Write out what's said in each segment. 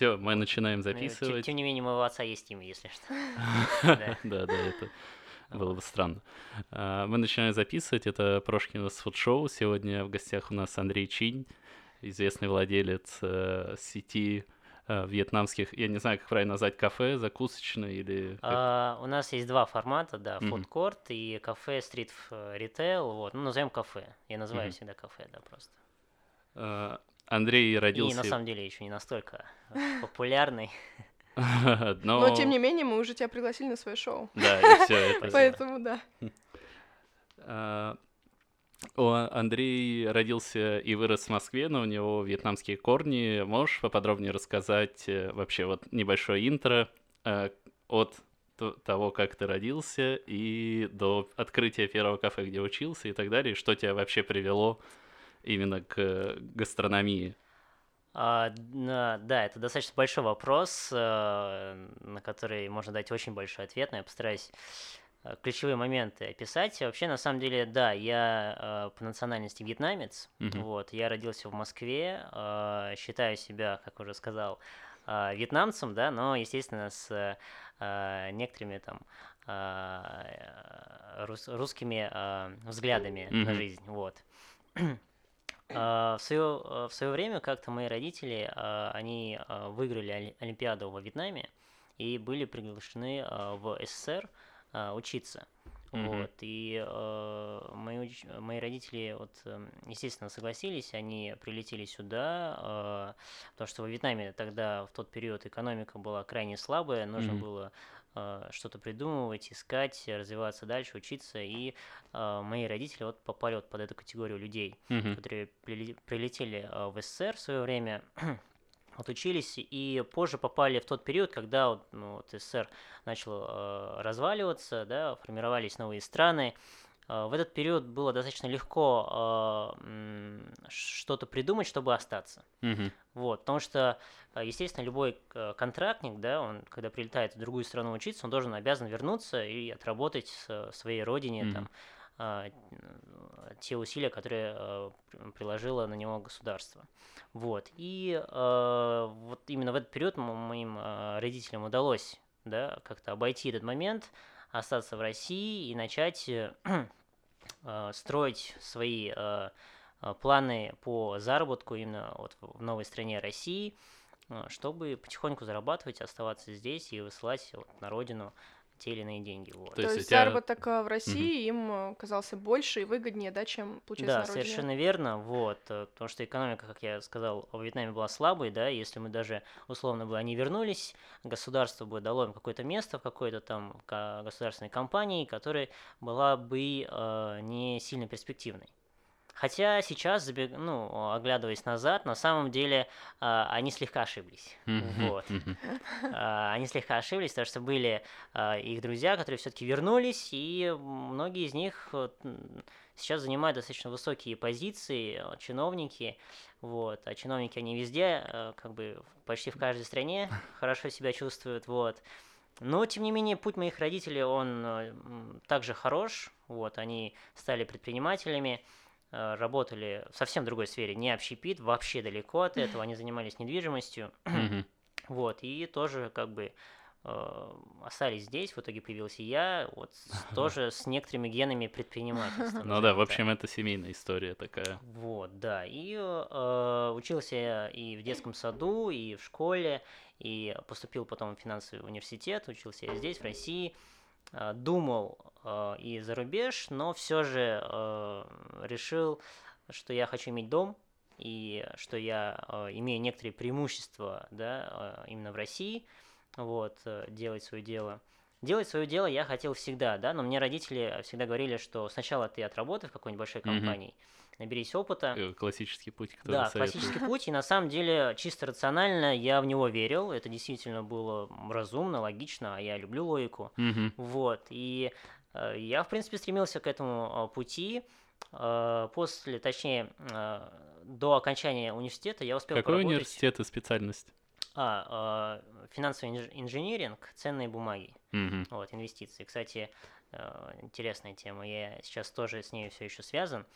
Все, мы начинаем Ну, записывать. Тем не менее, у моего отца есть имя, если что. Да, да, это было бы странно. А, Мы начинаем записывать. Это Прошкинс фуд-шоу. Сегодня в гостях у нас Андрей Чинь, известный владелец э, сети э, вьетнамских, я не знаю, как правильно назвать, кафе, закусочной или... А, У нас есть два формата, да, фудкорт и кафе, стрит ритейл, вот, ну, назовем кафе. Я называю Мгм. всегда кафе, да, просто. Э, Андрей И родился... на самом деле еще не настолько популярный. Но... Но тем не менее мы уже тебя пригласили на свое шоу. Да, и все это. Поэтому да. А, Андрей родился и вырос в Москве, но у него вьетнамские корни. Можешь поподробнее рассказать э, вообще вот небольшое интро э, от того, как ты родился, и до открытия первого кафе, где учился и так далее, и что тебя вообще привело именно к гастрономии? А, на- да, это достаточно большой вопрос, э, на который можно дать очень большой ответ, но я постараюсь э, ключевые моменты описать. Вообще, на самом деле, да, я э, по национальности вьетнамец, Мгм. вот, я родился в Москве, э, считаю себя, как уже сказал, э, вьетнамцем, да, но, естественно, с э, некоторыми там э, рус- русскими э, взглядами на Мгм. жизнь, вот. А, В свое, э, в свое время как-то мои родители, а, они а, выиграли оли- Олимпиаду во Вьетнаме и были приглашены а, в СССР а, учиться. Вот, и э, мои, мои родители, вот, эм, естественно, согласились, они прилетели сюда, э, потому что во Вьетнаме тогда, в тот период, экономика была крайне слабая, нужно Мгм. было что-то придумывать, искать, развиваться дальше, учиться, и э, мои родители вот попали вот под эту категорию людей Мгм. которые прили- прилетели э, в СССР в свое время, отучились и позже попали в тот период, когда вот, ну, вот СССР начал э, разваливаться, да, формировались новые страны. Э, в этот период было достаточно легко э, что-то придумать, чтобы остаться. Мгм. Вот, потому что, э, естественно, любой контрактник, да, он, когда прилетает в другую страну учиться, он должен обязан вернуться и отработать в своей родине Мгм. там а, те усилия, которые при- приложило на него государство. Вот. И вот именно в этот период мо- моим родителям удалось да, как-то обойти этот момент, остаться в России и начать строить свои э, э, планы по заработку именно вот в новой стране России, э, чтобы потихоньку зарабатывать, оставаться здесь и высылать вот на родину те или иные деньги. Вот. То То есть тебя- заработок э, в России им э, казался больше и выгоднее, да, чем получается Да, на родине. совершенно верно, вот, э, потому что экономика, как я сказал, во Вьетнаме была слабой, да, если мы даже, условно бы, они вернулись, государство бы дало им какое-то место в какой-то там государственной компании, которая была бы э, не сильно перспективной. Хотя сейчас, забег- ну, оглядываясь назад, на самом деле э, они слегка ошиблись. Вот. А, Они слегка ошиблись, потому что были а, их друзья, которые все-таки вернулись, и многие из них сейчас занимают достаточно высокие позиции, а, чиновники. Вот. А чиновники, они везде, а, как бы почти в каждой стране хорошо себя чувствуют. Вот. Но, тем не менее, путь моих родителей, он а, также хорош. Вот. Они стали предпринимателями, а, работали в совсем другой сфере, не общепит, вообще далеко от этого. Они занимались недвижимостью. Вот, и тоже как бы э, остались здесь, в итоге появился я, вот тоже с некоторыми генами предпринимательства. Ну да, в общем, это семейная история такая. Вот, да. И э, учился я и в детском саду, и в школе, и поступил потом в финансовый университет, учился я здесь, в России. Э, Думал э, и за рубеж, но все же э, решил, что я хочу иметь дом, и что я имею некоторые преимущества, да, именно в России, вот, делать свое дело. Делать свое дело я хотел всегда, да, но мне родители всегда говорили, что сначала ты отработай в какой-нибудь большой компании, наберись опыта. Э, Классический путь, который Да, классический путь, и на самом деле чисто рационально я в него верил, это действительно было разумно, логично, а я люблю логику, Мгм. вот, и э, я, в принципе, стремился к этому э, пути, Э, после, точнее, э, до окончания университета я успел Какой поработать... университет и специальность? А, э, финансовый инж- инжиниринг, ценные бумаги. Мгм. Вот, инвестиции. Кстати, э, интересная тема. Я сейчас тоже с ней все еще связан.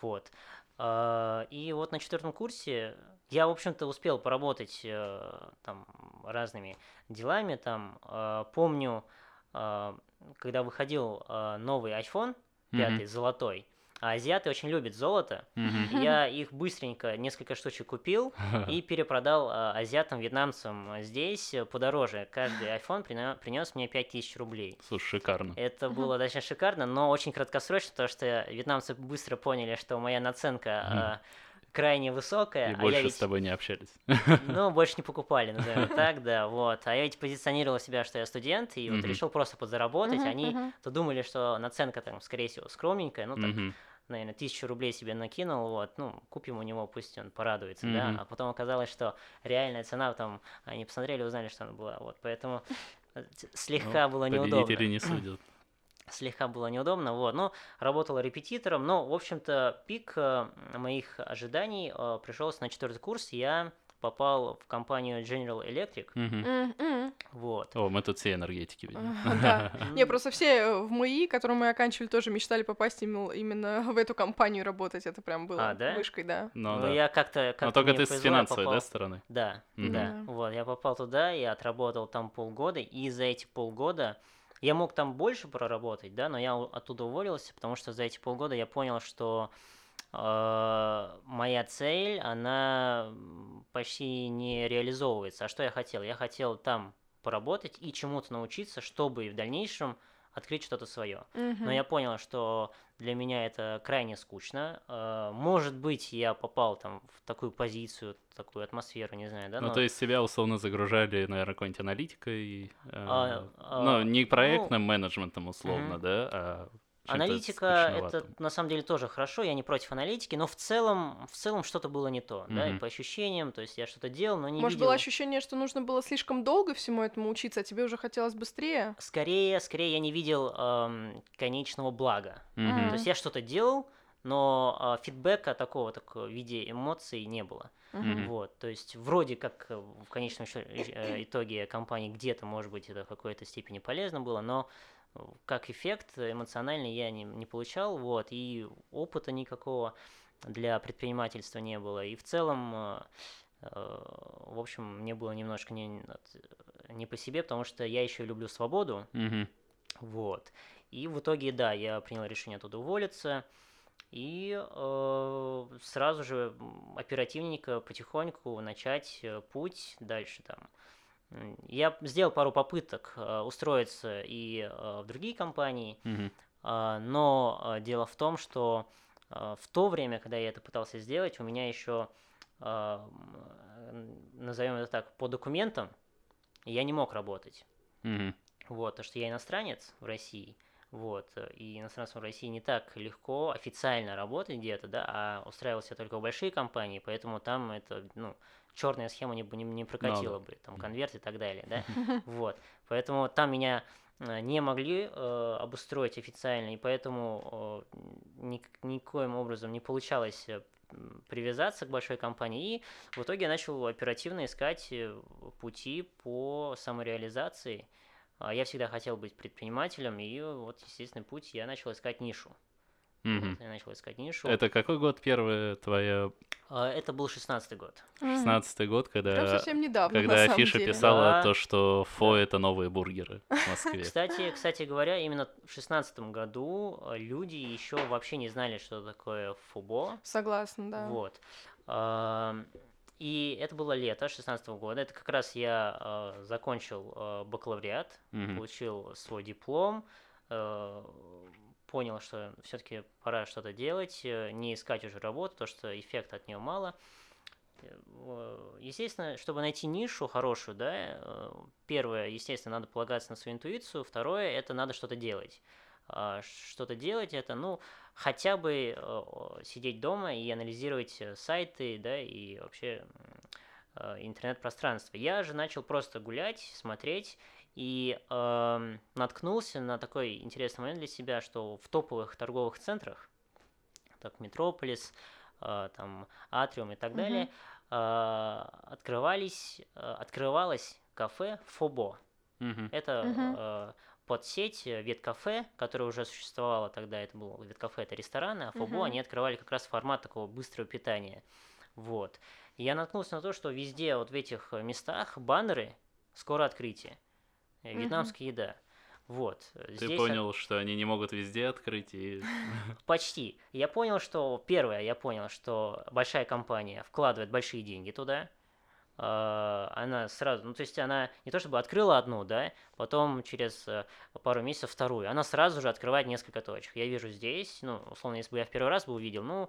Вот. А, И вот на четвертом курсе я, в общем-то, успел поработать э, там разными делами. Там э, помню, э, когда выходил э, новый iPhone, пятый, золотой, а азиаты очень любят золото. И Я их быстренько несколько штучек купил и перепродал э, азиатам, вьетнамцам здесь подороже. Каждый iPhone принес мне 5000 рублей. Слушай, шикарно. Это было достаточно шикарно, но очень краткосрочно, потому что вьетнамцы быстро поняли, что моя наценка э, крайне высокая, И а я больше ведь, с тобой не общались. ну, больше не покупали, назовем так, да, вот. А я ведь позиционировал себя, что я студент, и вот решил просто подзаработать. Мгм, Они мгм. то думали, что наценка там, скорее всего, скромненькая, ну, так, Мгм. Наверное, тысячу рублей себе накинул, вот, ну, купим у него, пусть он порадуется, да, Мгм. а потом оказалось, что реальная цена там, они посмотрели, узнали, что она была, вот, поэтому э, слегка Ну, было неудобно. Не судят. Слегка было неудобно, вот, но работал репетитором, но, в общем-то, пик э, моих ожиданий э, пришелся на четвертый курс, я попал в компанию General Electric. М, м. вот. О, мы тут все энергетики видим. Да. Не, просто все в МУИ, которую мы оканчивали, тоже мечтали попасть именно в эту компанию работать. Это прям было А, да? вышкой, да. Ну Ну, да. я как-то... как Но только ты с финансовой, попал- да, стороны? Да, да. Вот, я попал туда, я отработал там полгода, и за эти полгода я мог там больше проработать, да, но я оттуда уволился, потому что за эти полгода я понял, что э, моя цель, она почти не реализовывается. А что я хотел? Я хотел там поработать и чему-то научиться, чтобы в дальнейшем открыть что-то свое. Но я понял, что для меня это крайне скучно. Э, Может быть, я попал там в такую позицию, такую атмосферу, не знаю, да? Ну, но- то есть тебя условно загружали, наверное, какой-нибудь аналитикой, э, А, а, ну, не ну, проектным менеджментом условно, мгм. да, а Аналитика это на самом деле тоже хорошо, я не против аналитики, но в целом, в целом что-то было не то, да, и по ощущениям, то есть я что-то делал, но не Может, видел. было ощущение, что нужно было слишком долго всему этому учиться, а тебе уже хотелось быстрее? Скорее, скорее я не видел эм, конечного блага. Мгм. То есть я что-то делал, но а, фидбэка такого, такого в виде эмоций не было. Мгм. Вот, то есть вроде как э, в конечном э, итоге компании где-то, может быть, это в какой-то степени полезно было, но э, как эффект эмоциональный я не, не получал, вот, и опыта никакого для предпринимательства не было. И в целом, э, э, в общем, мне было немножко не, не по себе, потому что я еще люблю свободу, Мгм. вот. И в итоге, да, я принял решение оттуда уволиться. И э, сразу же оперативненько, потихоньку начать э, путь дальше там. Я сделал пару попыток э, устроиться и э, в другие компании, а, но а, дело в том, что а, в то время, когда я это пытался сделать, у меня еще, назовем это так, по документам я не мог работать. Мгм. Вот, потому что я иностранец в России, вот, э, и иностранцам в России не так легко официально работать где-то, да, а устраивался только в большие компании, поэтому там это, ну, черная схема не, не, не прокатила бы, там, конверт и так далее, да, вот, поэтому там меня э, не могли э, обустроить официально, и поэтому э, ник- никоим образом не получалось э, привязаться к большой компании, и в итоге я начал оперативно искать э, пути по самореализации, а Я всегда хотел быть предпринимателем, и вот естественный путь я начал искать нишу. Вот, я начал искать нишу. Это какой год первая твоя? А, Это был шестнадцатый год. 16 год, Прям когда, совсем недавно, когда на самом афиша деле. писала Да. то, что фо это новые бургеры в Москве. Кстати, кстати говоря, именно в шестнадцатом году э, люди еще вообще не знали, что такое фубо. Согласна, да. Вот. Ам, И это было лето шестнадцатого года. Это как раз я э, закончил э, бакалавриат, Мгм. получил свой диплом, э, понял, что все-таки пора что-то делать, э, не искать уже работу, потому что эффекта от нее мало. Э, Естественно, чтобы найти нишу хорошую, да, э, первое, естественно, надо полагаться на свою интуицию, второе, это надо что-то делать. А Что-то делать это, ну, хотя бы сидеть дома и анализировать сайты, да, и вообще интернет-пространство. Я же начал просто гулять, смотреть, и эм, наткнулся на такой интересный момент для себя, что в топовых торговых центрах, так Метрополис, э, там Атриум и так Мгм. далее, э, открывались, э, открывалось кафе Фобо. Мгм. Это Мгм. э, под сеть э, веткафе, которая уже существовала тогда, это было веткафе, это рестораны, а ФОБО Мгм. они открывали как раз формат такого быстрого питания. Вот. И я наткнулся на то, что везде вот в этих э, местах баннеры «Скоро открытие», э, вьетнамская еда. Вот. э, Ты здесь понял, что они не могут везде открыть, и Почти. Я понял, что первое, я понял, что большая компания вкладывает большие деньги туда. А, Она сразу, ну то есть она не то чтобы открыла одну, да, потом через э, пару месяцев вторую. Она сразу же открывает несколько точек. Я вижу здесь, ну условно, если бы я в первый раз бы увидел, ну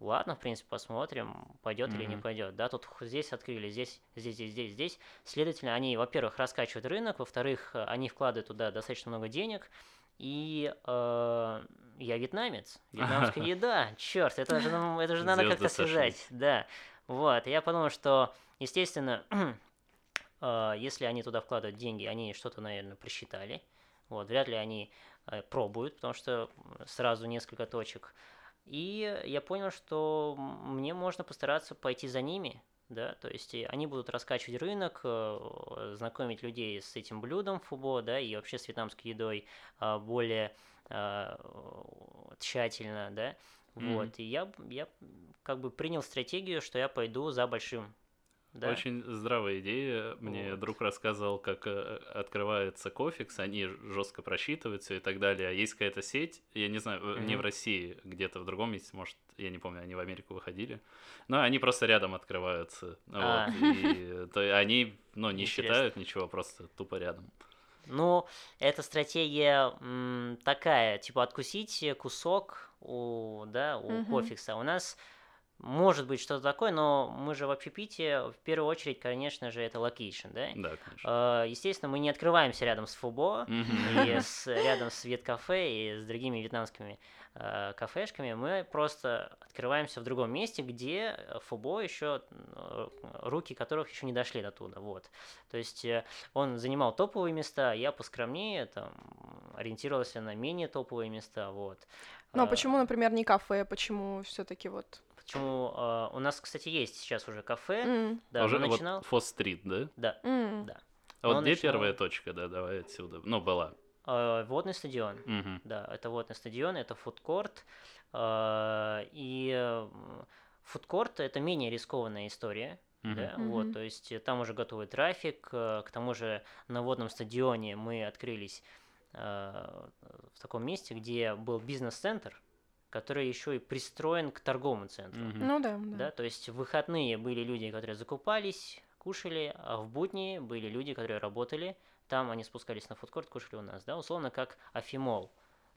ладно, в принципе, посмотрим, пойдет или не пойдет. Да, тут здесь открыли, здесь, здесь, здесь, здесь, здесь. Следовательно, они, во-первых, раскачивают рынок, во-вторых, они вкладывают туда достаточно много денег. И э, я вьетнамец, вьетнамская еда, черт, это же, это же надо как-то связать, да. Вот, я подумал, что, естественно, э, если они туда вкладывают деньги, они что-то, наверное, просчитали. Вот, вряд ли они э, пробуют, потому что сразу несколько точек. И я понял, что мне можно постараться пойти за ними, да, то есть они будут раскачивать рынок, э, знакомить людей с этим блюдом фубо, да, и вообще с вьетнамской едой а, более а, тщательно, да, Мгм. вот, и я, я как бы принял стратегию, что я пойду за большим, да. Очень здравая идея. Мне Вот. друг рассказывал, как э, открывается кофикс, они жестко просчитываются и так далее. А есть какая-то сеть, я не знаю, э, не в. России, где-то в другом месте, может, я не помню, они в Америку выходили. Но они просто рядом открываются. А. Вот, и то они, ну, не Интересно. считают ничего, просто тупо рядом. Ну, эта стратегия м, такая, типа откусить кусок у, да, у кофикса. У нас может быть что-то такое, но мы же в общепите, в первую очередь, конечно же, это location, да? Да, конечно. Э, Естественно, мы не открываемся рядом с Фо Бо, и с, рядом с Веткафе и с другими вьетнамскими э, кафешками, мы просто открываемся в другом месте, где Фубо еще, э, руки которых еще не дошли до туда, вот. То есть э, он занимал топовые места, я поскромнее, там, ориентировался на менее топовые места, вот. Ну а почему, например, не кафе? Почему все-таки вот? Почему? э, у нас, кстати, есть сейчас уже кафе, М, да, Уже мы вот начинал, Фост-стрит, да? да, м. да. А вот где начинал- первая точка, да, давай отсюда. Ну, была. Э, водный стадион. Мгм. Да, это водный стадион, это фудкорт. э, И фудкорт это менее рискованная история. Да, вот, Мгм. то есть э, там уже готовый трафик, э, к тому же на водном стадионе мы открылись э, в таком месте, где был бизнес-центр, который еще и пристроен к торговому центру. Мгм. Ну да, Да, да. то есть в выходные были люди, которые закупались, кушали, а в будни были люди, которые работали. Там они спускались на фудкорт, кушали у нас, да, условно как Афимол.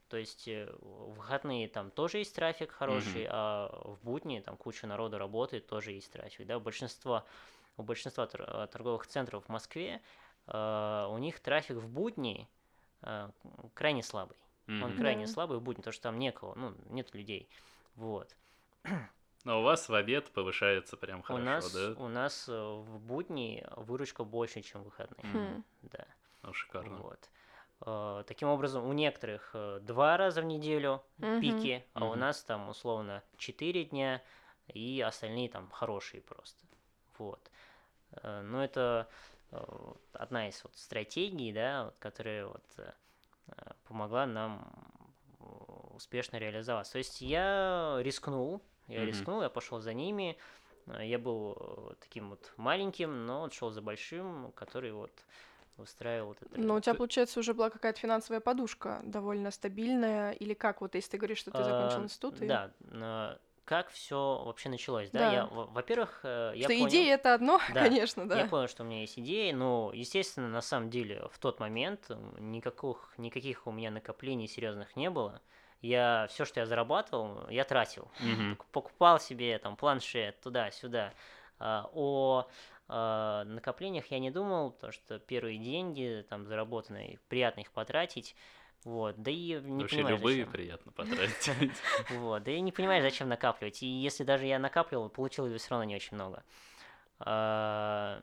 То есть э, в выходные там тоже есть трафик хороший, Мгм. а в будни там куча народу работает, тоже есть трафик, да. Большинство, у большинства э, торговых центров в Москве э, у них трафик в будни э, крайне слабый. Он Мгм. крайне Да. слабый в будни, потому что там некого, ну, нет людей. Вот. Но у вас в обед повышается прям хорошо, у нас, да? у нас э, в будни выручка больше, чем в выходные. Хм. Да. Ну, шикарно. Вот. Э, Таким образом, у некоторых э, два раза в неделю Мгм. пики, а у Мгм. нас там условно четыре дня, и остальные там хорошие просто. Вот. Э, Ну, это одна из вот стратегий, да, вот, которая вот помогла нам э, успешно реализоваться. То есть я рискнул, я Мгм. рискнул, я пошел за ними. Э, Я был э, таким вот маленьким, но вот шел за большим, который вот устраивал вот это. Но у тебя, получается, уже была какая-то финансовая подушка довольно стабильная, или как? Вот если ты говоришь, что ты закончил А, институт, и... Да, как все вообще началось, да? Да. Я, во- во-первых, э, я что понял, идея это одно, Да, конечно, я да. понял, что у меня есть идеи, но, естественно, на самом деле в тот момент никаких, никаких у меня накоплений серьезных не было. Я все, что я зарабатывал, я тратил. Пок- Покупал себе там планшет туда-сюда. А, О а, накоплениях я не думал, потому что первые деньги там заработанные, приятно их потратить. Вот, да и не Вообще понимаю, любые зачем. приятно потратить. Вот, да и не понимаешь, зачем накапливать. И если даже я накапливал, получилось бы все равно не очень много. А,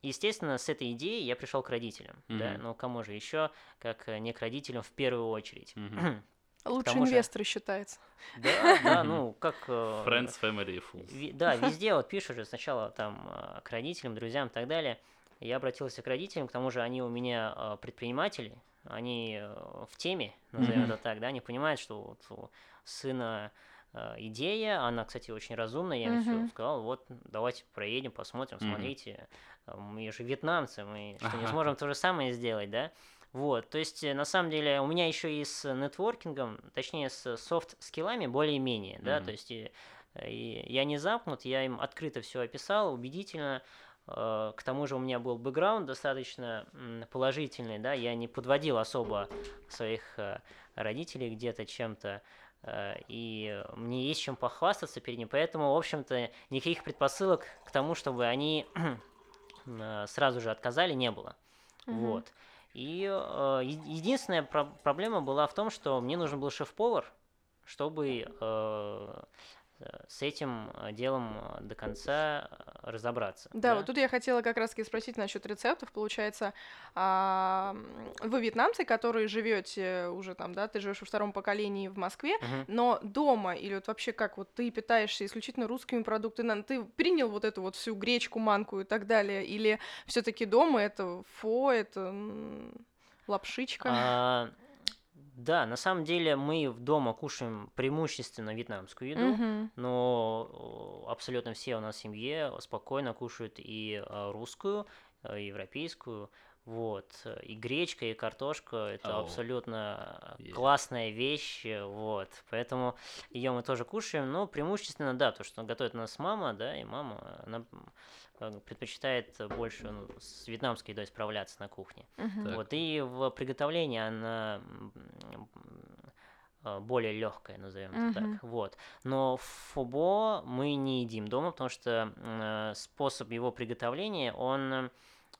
Естественно, с этой идеей я пришел к родителям. Да? Ну, кому же еще, как э, не к родителям в первую очередь. Лучший тому же- инвестор считается. Да, да, ну, как... э, Friends, family, и fools. Да, везде вот пишут же сначала там э, к родителям, друзьям и так далее. Я обратился к родителям, к тому же они у меня предприниматели, они э, в теме, назовем Мгм. это так, да, они понимают, что вот у сына э, идея, она, кстати, очень разумная, я им всё Мгм. сказал, вот, давайте проедем, посмотрим, смотрите, э, мы же вьетнамцы, мы что, не сможем то же самое сделать, да? Вот, то есть, на самом деле, у меня еще и с нетворкингом, точнее, с софт-скиллами более-менее, да, Мгм. то есть, и, и я не замкнут, я им открыто все описал, убедительно, К тому же у меня был бэкграунд достаточно положительный, да, я не подводил особо своих э, родителей где-то чем-то, э, и мне есть чем похвастаться перед ним, поэтому, в общем-то, никаких предпосылок к тому, чтобы они э, сразу же отказали, не было. Мгм. Вот. И э, единственная про- проблема была в том, что мне нужен был шеф-повар, чтобы э, э, с этим э, делом э, до конца э, разобраться. Да, вот тут я хотела как раз-таки спросить насчет рецептов. Получается, а, вы вьетнамцы, которые живете уже там, да, ты живешь во втором поколении в Москве, Мгм. но дома или вот вообще как вот ты питаешься исключительно русскими продуктами, ты принял вот эту вот всю гречку, манку и так далее, или все-таки дома это фо, это лапшичка? А, да, на самом деле мы в дома кушаем преимущественно вьетнамскую еду, Мгм. но э, абсолютно все у нас в семье спокойно кушают и э, русскую, э, европейскую. Вот. И гречка, и картошка это Ау. абсолютно Е. классная вещь. Вот. Поэтому ее мы тоже кушаем. Но преимущественно, да, то, что готовит нас мама, да, и мама, она предпочитает больше ну, с вьетнамской едой справляться на кухне. Так. Вот, и в приготовлении она более легкая, назовем это Мгм. так. Вот. Но фобо мы не едим дома, потому что э, способ его приготовления, он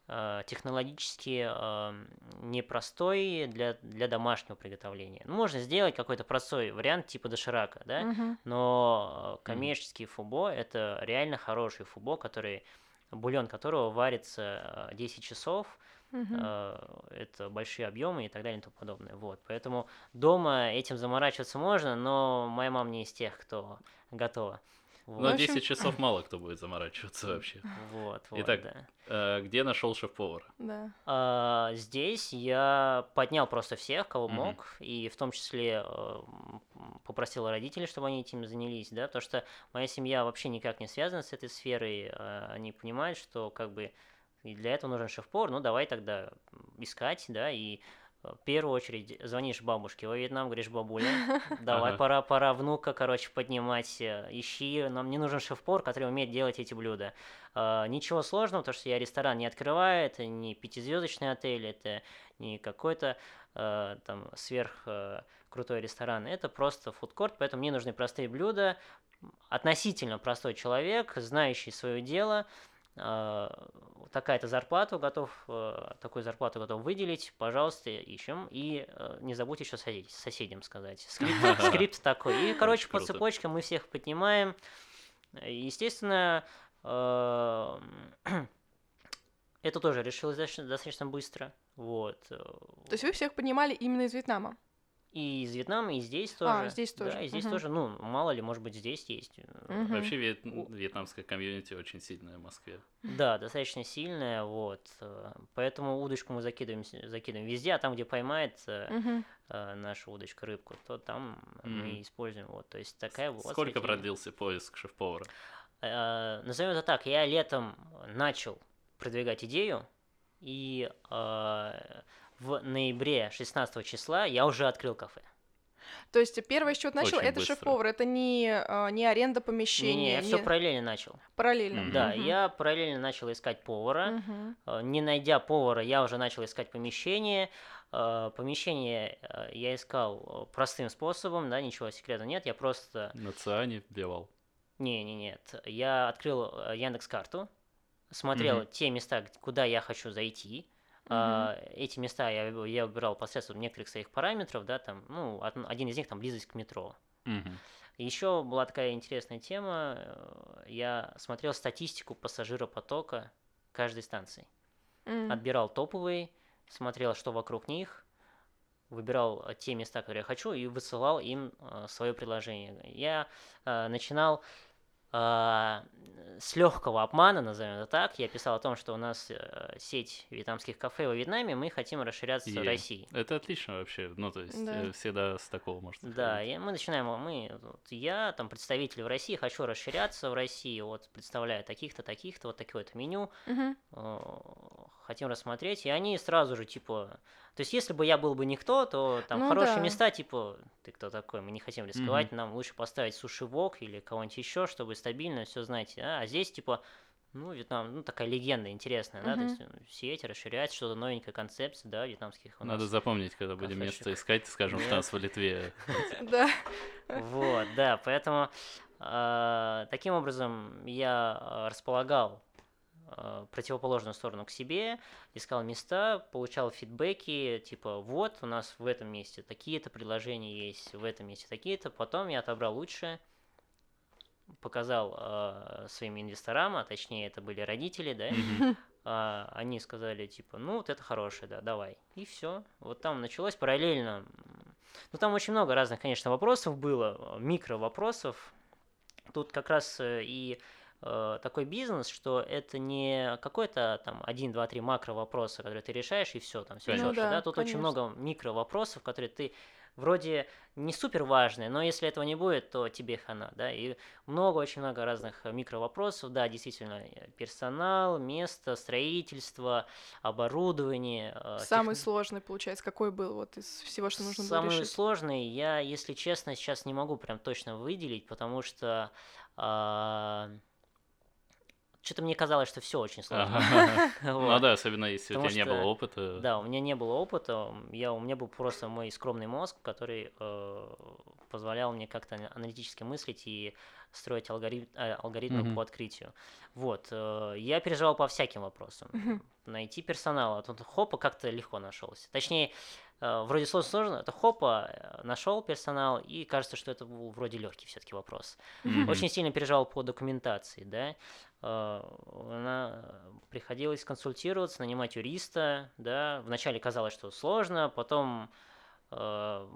э, технологически э, непростой для, для домашнего приготовления. Ну, можно сделать какой-то простой вариант типа доширака, да, Мгм. но э, коммерческий фубо это реально хороший фубо, который бульон которого варится э, 10 часов, Мгм. э, это большие объемы и так далее и тому подобное. Вот. Поэтому дома этим заморачиваться можно, но моя мама не из тех, кто готова. Вот, Но В общем- 10 часов мало кто будет заморачиваться вообще. вот, вот, Итак, да. Э, Где нашел шеф-повара? Да. А, здесь я поднял просто всех, кого Мгм. мог, и в том числе э, попросил родителей, чтобы они этим занялись, да, потому что моя семья вообще никак не связана с этой сферой, э, они понимают, что как бы и для этого нужен шеф-повар, ну давай тогда искать, да, и э, в первую очередь звонишь бабушке во Вьетнам, говоришь, бабуля, давай, Ага. пора, пора внука, короче, поднимать, э, ищи, нам не нужен шеф-повар, который умеет делать эти блюда. А, Ничего сложного, потому что я ресторан не открываю, это не пятизвездочный отель, это не какой-то э, там сверх э, крутой ресторан, это просто фудкорт, поэтому мне нужны простые блюда, относительно простой человек, знающий свое дело, такая-то зарплату готов, э, такую зарплату готов выделить, пожалуйста, ищем. И э, не забудь еще соседи- соседям сказать. Скрипт, скрипт такой. И, короче, по Круто. цепочкам мы всех поднимаем. Естественно, э, это тоже решилось достаточно, достаточно быстро. Вот. То есть вы всех поднимали именно из Вьетнама? И из Вьетнама, и здесь тоже. А, здесь тоже. Да, и здесь Мгм. тоже. Ну, мало ли, может быть, здесь есть. Мгм. Вообще вьет- вьетнамская комьюнити очень сильная в Москве. Да, достаточно сильная, вот. э, Поэтому удочку мы закидываем, закидываем везде, а там, где поймает э, Мгм. э, наша удочка рыбку, то там Мгм. мы используем. Вот, то есть такая вот. Сколько продлился поиск шеф-повара? Э, Назовем это так, я летом начал продвигать идею, и э, в ноябре 16 числа я уже открыл кафе. То есть первое, с чего ты начал, Очень это быстро. шеф-повар, это не, а, не аренда Не, помещения, я все параллельно начал. параллельно. Мгм. Да, Мгм. я параллельно начал искать повара. Э, Не найдя повара, я уже начал искать помещение. Э, Помещение я искал простым способом, да, ничего секрета нет. Я просто... На Циане вбивал. Не, не, нет. Я открыл Яндекс карту, смотрел Мгм. те места, куда я хочу зайти. А, Эти места я, я выбирал посредством некоторых своих параметров, да, там, ну, од- один из них там близость к метро. Мгм. Еще была такая интересная тема. э, Я смотрел статистику пассажиропотока каждой станции. М. отбирал топовые, смотрел, что вокруг них, выбирал э, те места, которые я хочу, и высылал им свое предложение. Я э, начинал с легкого обмана, назовем это так, я писал о том, что у нас э, сеть вьетнамских кафе во Вьетнаме, мы хотим расширяться Е. в России. Это отлично вообще. Ну, то есть, Да. э, всегда с такого можно Да, и мы начинаем, мы, вот я, там, представитель в России, хочу расширяться в России, вот, представляю таких-то, таких-то, вот такое вот меню, Мгм. э, хотим рассмотреть, и они сразу же, типа, то есть, если бы я был бы никто, то там Ну хорошие да. места, типа, ты кто такой, мы не хотим рисковать, нам лучше поставить суши-вок или кого-нибудь еще, чтобы стабильно все знаете, а, А здесь, типа, ну, Вьетнам, ну, такая легенда интересная, да, то есть, э, сеть расширять, что-то новенькая концепция, да, вьетнамских у Надо нас. запомнить, когда будем кафешек. место искать, скажем, что нас в Литве. Да. Вот, да, поэтому э, таким образом я э, располагал противоположную сторону к себе, искал места, получал фидбэки, типа, вот, у нас в этом месте такие-то предложения есть, в этом месте такие-то, потом я отобрал лучшее, показал э, своим инвесторам, а точнее это были родители, да, а, они сказали, типа, ну, вот это хорошее, да, давай. И все. Вот там началось параллельно. Ну, там очень много разных, конечно, вопросов было, э, микро-вопросов. Тут как раз э, и э, такой бизнес, что это не какой-то там один, два, три макро вопроса, которые ты решаешь, и все, там все. Ну да, да? Тут очень конечно. много микро вопросов, которые ты вроде не супер важные, но если этого не будет, то тебе хана, да, и много, очень много разных микро вопросов, да, действительно, э, персонал, место, строительство, оборудование. э, Самый тех- сложный, получается, какой был вот из всего, что нужно было Самый решить? сложный, я, если честно, сейчас не могу прям точно выделить, потому что что-то мне казалось, что все очень сложно. Ну да, особенно если у тебя не было опыта. Да, у меня не было опыта, я, у меня был просто мой скромный мозг, который э, позволял мне как-то ана- аналитически мыслить и строить алгорит- э, алгоритмы Мгм. по открытию. Вот, э, я переживал по всяким вопросам. Мгм. Найти персонал, а тут хопа как-то легко нашелся. Точнее, э, вроде сложно, сложно, это хопа, нашел персонал, и кажется, что это был вроде легкий все-таки вопрос. Мгм. Очень сильно переживал по документации, да. Э, Она приходилось консультироваться, нанимать юриста, да. Вначале казалось, что сложно, потом э,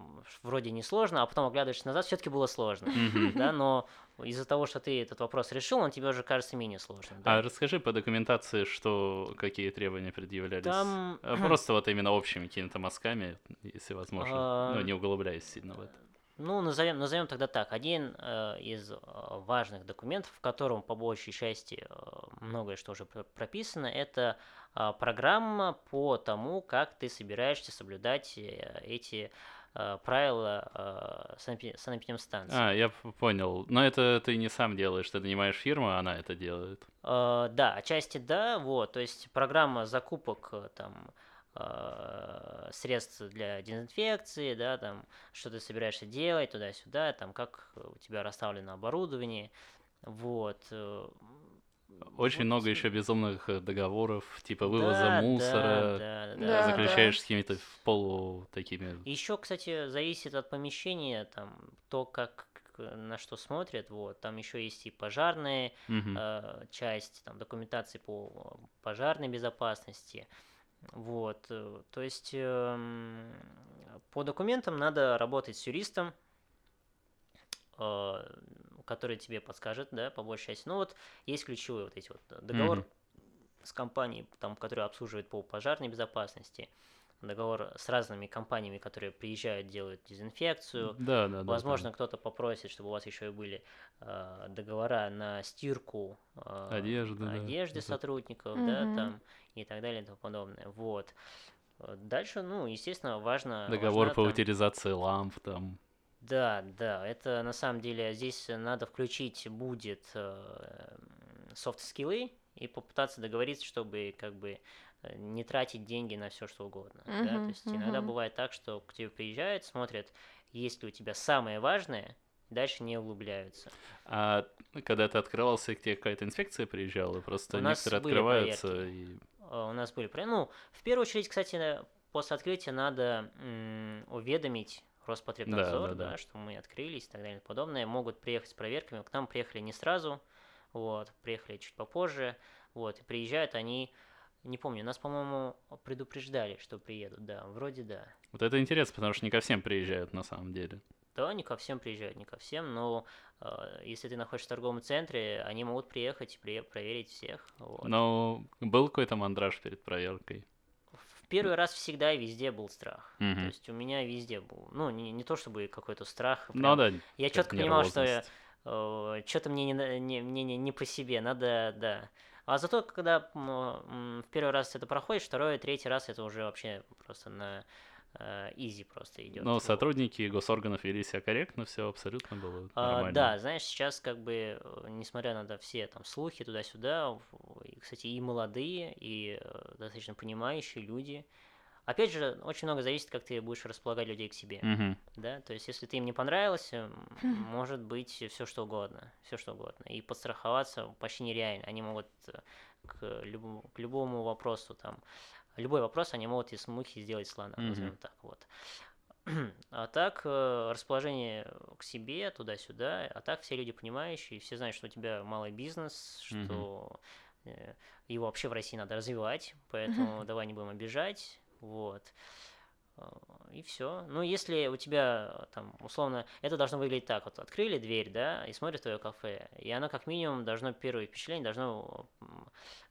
вроде не сложно, а потом оглядываешься назад, все-таки было сложно, да. Но из-за того, что ты этот вопрос решил, он тебе уже кажется менее сложным. да. А расскажи по документации, что какие требования предъявлялись. Там А Просто вот именно общими какими-то мазками, если возможно. А, Ну, не углубляясь сильно в это. Ну, назовем, назовем тогда так. Один э, из э, важных документов, в котором по большей части э, многое что уже пр- прописано, это э, программа по тому, как ты собираешься соблюдать э, эти э, правила э, санэпи- санэпидемстанции. А, я понял. Но это ты не сам делаешь, ты нанимаешь фирму, а она это делает. Э, да, отчасти да, вот, то есть программа закупок э, там э, средств для дезинфекции, да, там, что ты собираешься делать туда-сюда, там, как у тебя расставлено оборудование, вот. э, Очень вот. много еще безумных э, договоров, типа вывоза Да, да, мусора, да, да, Да, да. заключаешь с какими-то в полу такими. Еще, кстати, зависит от помещения, там, то, как на что смотрят, вот, там еще есть и пожарные, Мгм. э, часть там, документации по пожарной безопасности. Вот, э, то есть эм, по документам надо работать с юристом, э, который тебе подскажет, да, по большей части. Ну вот есть ключевые вот эти вот э, договор Мгм. с компанией, там, которая обслуживает по пожарной безопасности, договор с разными компаниями, которые приезжают, делают дезинфекцию, Да, да, да. Возможно, да. кто-то попросит, чтобы у вас еще и были э, договора на стирку э, Одежды, да, одежды это- сотрудников, да, Мгм. там и так далее и тому подобное. Вот. Э, Дальше, ну, естественно, важно. Договор важна по там- утилизации ламп там. Да, да, это на самом деле здесь надо включить будет софт-скиллы и попытаться договориться, чтобы как бы э, не тратить деньги на все что угодно. да, То есть иногда мгм. бывает так, что к тебе приезжают, смотрят, есть ли у тебя самое важное, дальше не углубляются. А когда ты открывался, к тебе какая-то инспекция приезжала? Просто У нас некоторые были открываются проверки. и... Э, У нас были про- Ну, в первую очередь, кстати, э, после открытия надо м, уведомить Роспотребнадзор, Да, да, да, да. что мы открылись и так далее и подобное. Могут приехать с проверками. К нам приехали не сразу, вот, приехали чуть попозже, вот, и приезжают они, не помню, нас, по-моему, предупреждали, что приедут, да, вроде да. Вот это интересно, потому что не ко всем приезжают на самом деле. Да, не ко всем приезжают, не ко всем, но э, если ты находишься в торговом центре, они могут приехать и при- проверить всех. Вот. Но был какой-то мандраж перед проверкой? В первый раз всегда и везде был страх. То Мгм. есть у меня везде был. Ну, не, не то чтобы какой-то страх. Ну прям. да. Я четко понимал, что нервозность. что-то мне не, не, мне не, не по себе, надо, да. А зато, когда в первый раз это проходит, второй, третий раз это уже вообще просто на изи просто идет. Но сотрудники госорганов вели себя корректно, все абсолютно было А, нормально. да, знаешь, сейчас как бы, э, несмотря на да, все там слухи туда-сюда, и, кстати, и молодые, и э, достаточно понимающие люди. Опять же, очень много зависит, как ты будешь располагать людей к себе. Мгм. Да, то есть, если ты им не понравился, м, может быть все что угодно, все что угодно. И подстраховаться почти нереально. Они могут э, к, любому, к любому вопросу там, любой вопрос они могут из мухи сделать слона, Мгм. назовем так вот. А так, э, расположение к себе, туда-сюда, а так все люди понимающие, все знают, что у тебя малый бизнес, что э, его вообще в России надо развивать, поэтому давай не будем обижать, вот. Э, И все. Ну, если у тебя э, там, условно, это должно выглядеть так. Вот открыли дверь, да, и смотрят твое кафе. И оно как минимум должно, первое впечатление должно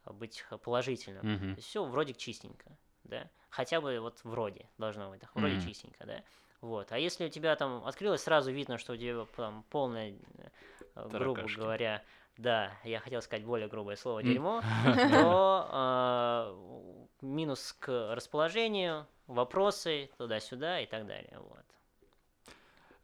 быть положительным. То есть все вроде чистенько, да. Хотя бы вот вроде должно быть, так, вроде Мгм. чистенько, да. Вот. А если у тебя там открылось, сразу видно, что у тебя там полное, э, грубо Таракашки. говоря, да, я хотел сказать более грубое слово дерьмо, то а, минус к расположению, вопросы туда-сюда и так далее. Вот.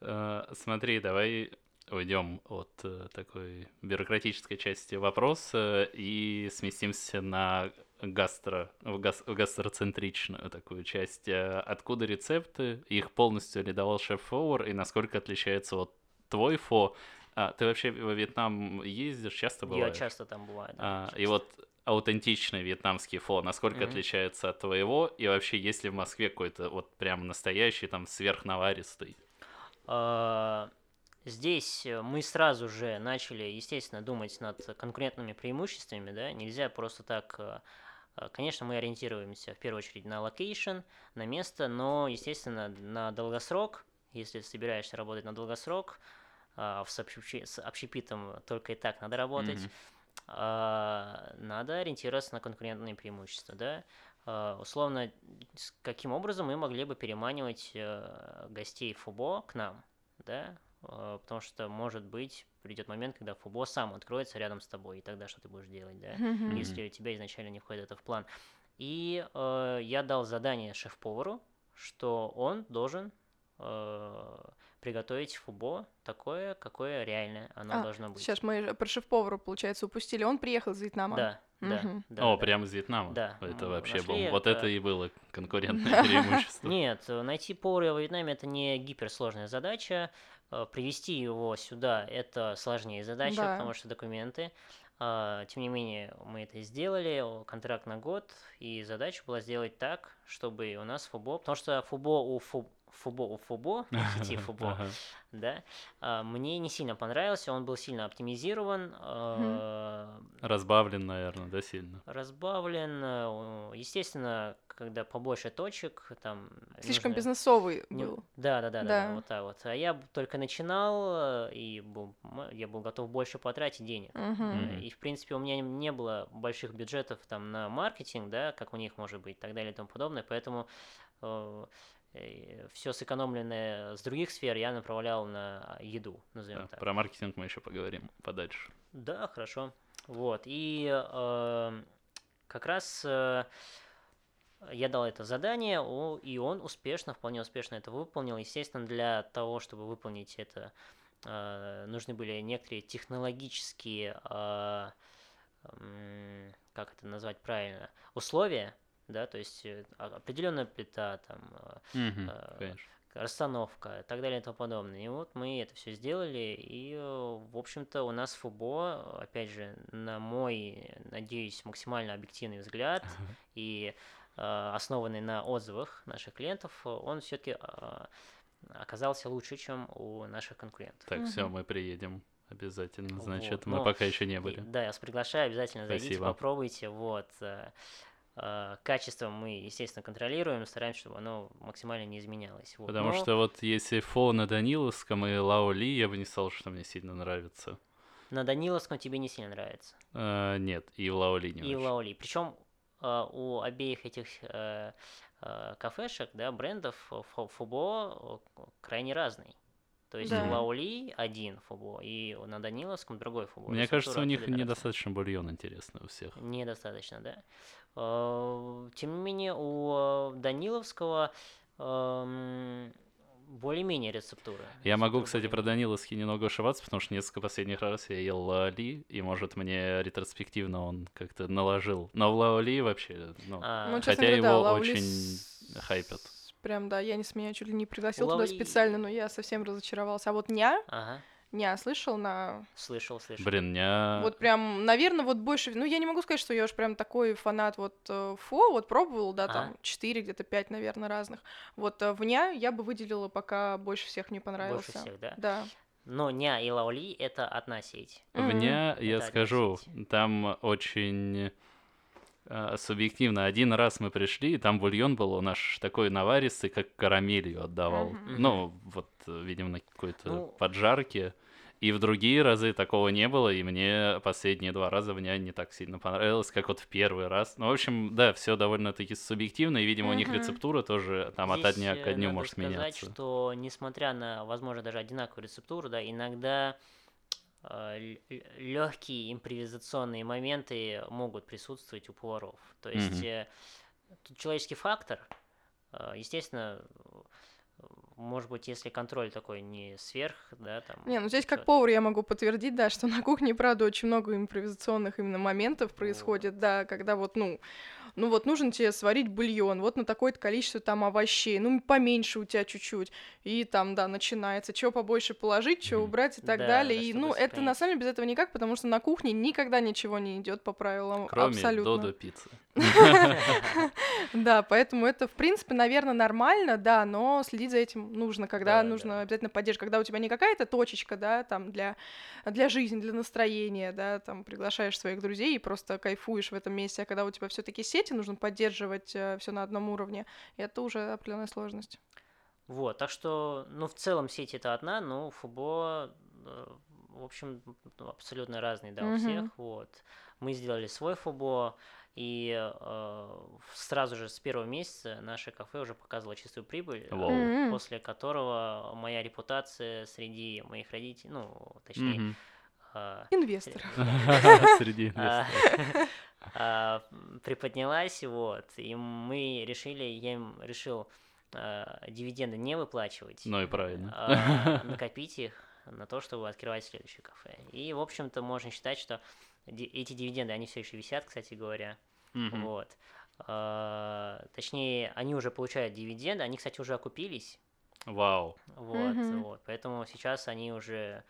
Э, Смотри, давай уйдем от э, такой бюрократической части вопроса и сместимся на гастро, в, гас- в гастроцентричную такую часть. Э, Откуда рецепты? Их полностью ли давал шеф-повар? И насколько отличается вот твой фо? А, ты вообще во Вьетнам ездишь? Часто Я бываешь? часто там бываю. да, А, и вот аутентичный вьетнамский фо, насколько Мгм. отличается от твоего? И вообще, есть ли в Москве какой-то вот прям настоящий, там, сверхнаваристый? А, Здесь э, мы сразу же начали, естественно, думать над конкурентными преимуществами, да, нельзя просто так, э, э, конечно, мы ориентируемся в первую очередь на location, на место, но, естественно, на долгосрок, если собираешься работать на долгосрок, с общепи- с общепитом только и так надо работать, а, надо ориентироваться на конкурентные преимущества, да. А, Условно, каким образом мы могли бы переманивать э, гостей Фо Бо к нам, да, А, потому что, может быть, придет момент, когда Фо Бо сам откроется рядом с тобой, и тогда что ты будешь делать, да, Мгм. если у тебя изначально не входит это в план. И э, я дал задание шеф-повару, что он должен э, приготовить фубо такое, какое реально оно А, должно быть. Сейчас мы про шеф-повара, получается, упустили. Он приехал из Вьетнама. Да, да, Мгм. да. О, да. прямо из Вьетнама? Да, Это мы вообще был... Вот это- это и было конкурентное преимущество. Нет, найти повара во Вьетнаме это не гиперсложная задача. Э, Привести его сюда это сложнее задача, Да. потому что документы. А, Тем не менее, мы это сделали, контракт на год, и задача была сделать так, чтобы у нас ФУБО, потому что ФУБО у Фу- ФУБО ФУБО, сети ФУБО, да, а, мне не сильно понравился, он был сильно оптимизирован, э, Разбавлен, наверное, да, сильно? разбавлен, э, естественно, когда побольше точек, там... Слишком нужно- бизнесовый не- был. Да, да, да, да, вот так вот. А я только начинал, э, и был, я был готов больше потратить денег. Э, И, в принципе, у меня не было больших бюджетов там на маркетинг, да, как у них может быть, и так далее и тому подобное, поэтому все сэкономленное с других сфер я направлял на еду, назовем Да, так. Про маркетинг мы еще поговорим подальше. Да, хорошо. Вот. И э, как раз э, я дал это задание, и он успешно, вполне успешно это выполнил. Естественно, для того, чтобы выполнить это, э, нужны были некоторые технологические, э, м, как это назвать правильно, условия, да, то есть определенная плита, там, э, Мгм, э, Конечно. расстановка и так далее и тому подобное. И вот мы это все сделали, и, э, в общем-то, у нас ФУБО, опять же, на мой, надеюсь, максимально объективный взгляд и э, основанный на отзывах наших клиентов, э, он все-таки оказался лучше, чем у наших конкурентов. Так, все, Мгм. мы приедем обязательно. Вот, Значит, мы но пока еще не И- были. да, я вас приглашаю, обязательно зайдите, Спасибо. попробуйте. Вот. Э, э, качество мы, естественно, контролируем, стараемся, чтобы оно максимально не изменялось. Вот. Потому Но что вот если фо на Даниловском и Лао Ли, я бы не сказал, что мне сильно нравится. на Даниловском тебе не сильно нравится. Э, нет, и в Лао Ли не и очень. Лаоли. Причем у обеих этих э, э, кафешек, да, брендов э, фо- Фубо э, крайне разный. То есть Да. у Лаоли один Фубо, и на Даниловском другой Фубо. Мне кажется, у них недостаточно бульон интересный у всех. Недостаточно, да. Э, Тем не менее, у Даниловского эм, более-менее рецептура. Я могу, Рецептура кстати, про. Даниловский немного ошибаться, потому что несколько последних раз я ел Лаоли, и, может, мне ретроспективно он как-то наложил. Но в Лаоли вообще, ну, А, Ну, хотя говоря, да, его Лаули очень с- хайпят. Прям, да, Янис меня чуть ли не пригласил туда Лаули- специально, но я совсем разочаровался. А вот Ня, Ага, Ня слышал на... слышал, слышал. Блин, меня... Вот прям, наверное, вот больше... Ну, я не могу сказать, что я уж прям такой фанат вот э, фо, вот пробовал, да, там, Ага. 4, где-то 5, наверное, разных. Вот э, в Ня я бы выделила, пока больше всех мне понравился. Больше всех, да. Да. Но Ня и Лаоли это одна сеть. В. Ня, я Это скажу, там очень субъективно. Один раз мы пришли, и там бульон был у нас такой наваристый, как карамелью отдавал. Мгм. Ну, вот, э, видимо, на какой-то Ну. поджарке. И в другие разы такого не было, и мне последние два раза Ня не так сильно понравилось, как вот в первый раз. Ну, в общем, да, все довольно-таки субъективно, и, видимо, у них рецептура тоже там от Здесь, дня э, ко дню может сказать, меняться. что несмотря на, возможно, даже одинаковую рецептуру, да, иногда легкие импровизационные моменты могут присутствовать у поваров. То есть э, тут человеческий фактор, э, естественно, э, может быть, если контроль такой не сверх, да, там. Не, ну здесь как повар я могу подтвердить, да, что на кухне, правда, очень много импровизационных именно моментов происходит, да, когда вот, ну, ну вот нужно тебе сварить бульон, вот на такое-то количество там овощей, ну поменьше у тебя чуть-чуть, и там, да, начинается, чего побольше положить, Мгм. убрать и так Да, далее, да, и, ну, это на самом деле без этого никак, потому что на кухне никогда ничего не идет по правилам, Кроме абсолютно. Додо пиццы. Да, поэтому это, в принципе, наверное, нормально, да, но следить за этим нужно, когда Да, нужно обязательно поддержка, когда у тебя не какая-то точечка, да, там для, для жизни, для настроения, да, там приглашаешь своих друзей и просто кайфуешь в этом месте, а когда у тебя все-таки сети, нужно поддерживать все на одном уровне, и это уже определенная сложность. Вот, так что, ну, в целом сеть это одна, но Фубо, э, в общем, абсолютно разные, да, у Мгм. всех, вот. Мы сделали свой Фубо, и э, сразу же с первого месяца наше кафе уже показывало чистую прибыль, э, Вау. М. после которого моя репутация среди моих родителей, ну, точнее, Мгм. э, Инвестор. Среди а, инвесторов. приподнялась, вот, и мы решили, я им решил а, дивиденды не выплачивать, Ну и правильно. а накопить их на то, чтобы открывать следующее кафе. И, в общем-то, можно считать, что ди- эти дивиденды, они все еще висят, кстати говоря, Мгм. вот. А, Точнее, они уже получают дивиденды, они, кстати, уже окупились, Вау. вот, Мгм. вот, поэтому сейчас они уже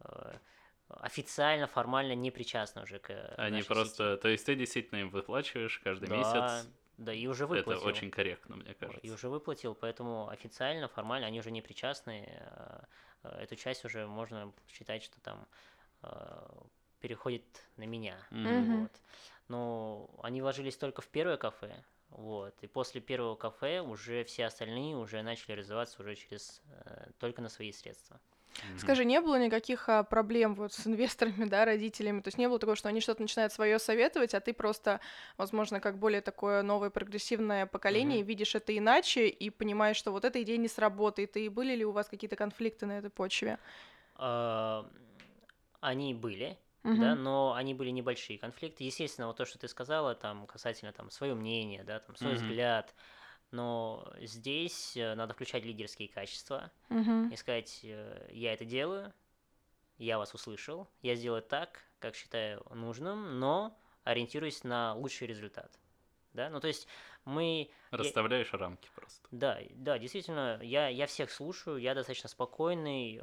э, официально, формально не причастны уже к Они нашей сети. просто... То есть ты действительно им выплачиваешь каждый Да, месяц. Да, и уже выплатил. Это очень корректно, мне И кажется. уже выплатил, поэтому официально, формально они уже не причастны. э, э, Эту часть уже можно считать, что там э, переходит на меня. Мгм. Вот. Но они вложились только в первое кафе. Вот. И после первого кафе уже все остальные уже начали развиваться уже через э, только на свои средства. Мгм. Скажи, не было никаких а, проблем вот с инвесторами, да, родителями? То есть не было такого, что они что-то начинают свое советовать, а ты просто, возможно, как более такое новое прогрессивное поколение, Мгм. видишь это иначе и понимаешь, что вот эта идея не сработает. И были ли у вас какие-то конфликты на этой почве? Э, Они были, Мгм. да, но они были небольшие конфликты. Естественно, вот то, что ты сказала, там, касательно там свое мнение, да, там, свой Мгм. взгляд. Но здесь э, надо включать лидерские качества Мгм. и сказать, э, я это делаю, я вас услышал, я сделаю так, как считаю нужным, но ориентируюсь на лучший результат. Да, ну то есть мы... я- Расставляешь рамки просто. да, да, действительно, я, я всех слушаю, я достаточно спокойный,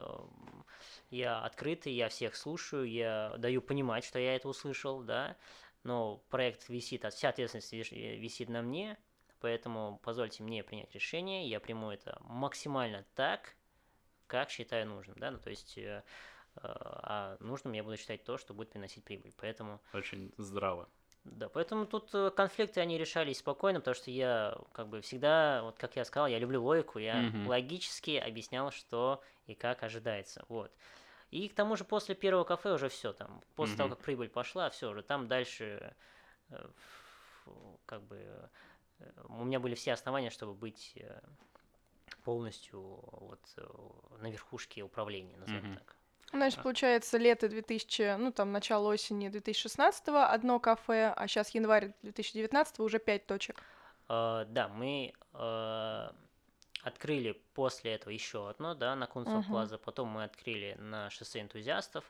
я открытый, я всех слушаю, я даю понимать, что я это услышал, да, но проект висит, а вся ответственность э, висит на мне, поэтому позвольте мне принять решение, я приму это максимально так, как считаю нужным, да, ну то есть, э, э, а нужным я буду считать то, что будет приносить прибыль, поэтому Очень здраво. Да, поэтому тут э, конфликты, они решались спокойно, потому что я как бы всегда, вот как я сказал, я люблю логику, я Мгм. логически объяснял, что и как ожидается, вот. И к тому же после первого кафе уже все там, после того, Мгм. как прибыль пошла, все уже там дальше э, как бы у меня были все основания, чтобы быть э, полностью вот э, на верхушке управления, назовем Мгм. так. Значит, получается, лето 2000, ну, там, начало осени 2016 одно кафе, а сейчас январь 2019 уже пять точек. Э, да, мы э, открыли после этого еще одно, да, на Кунцево. Плаза, потом мы открыли на шоссе энтузиастов,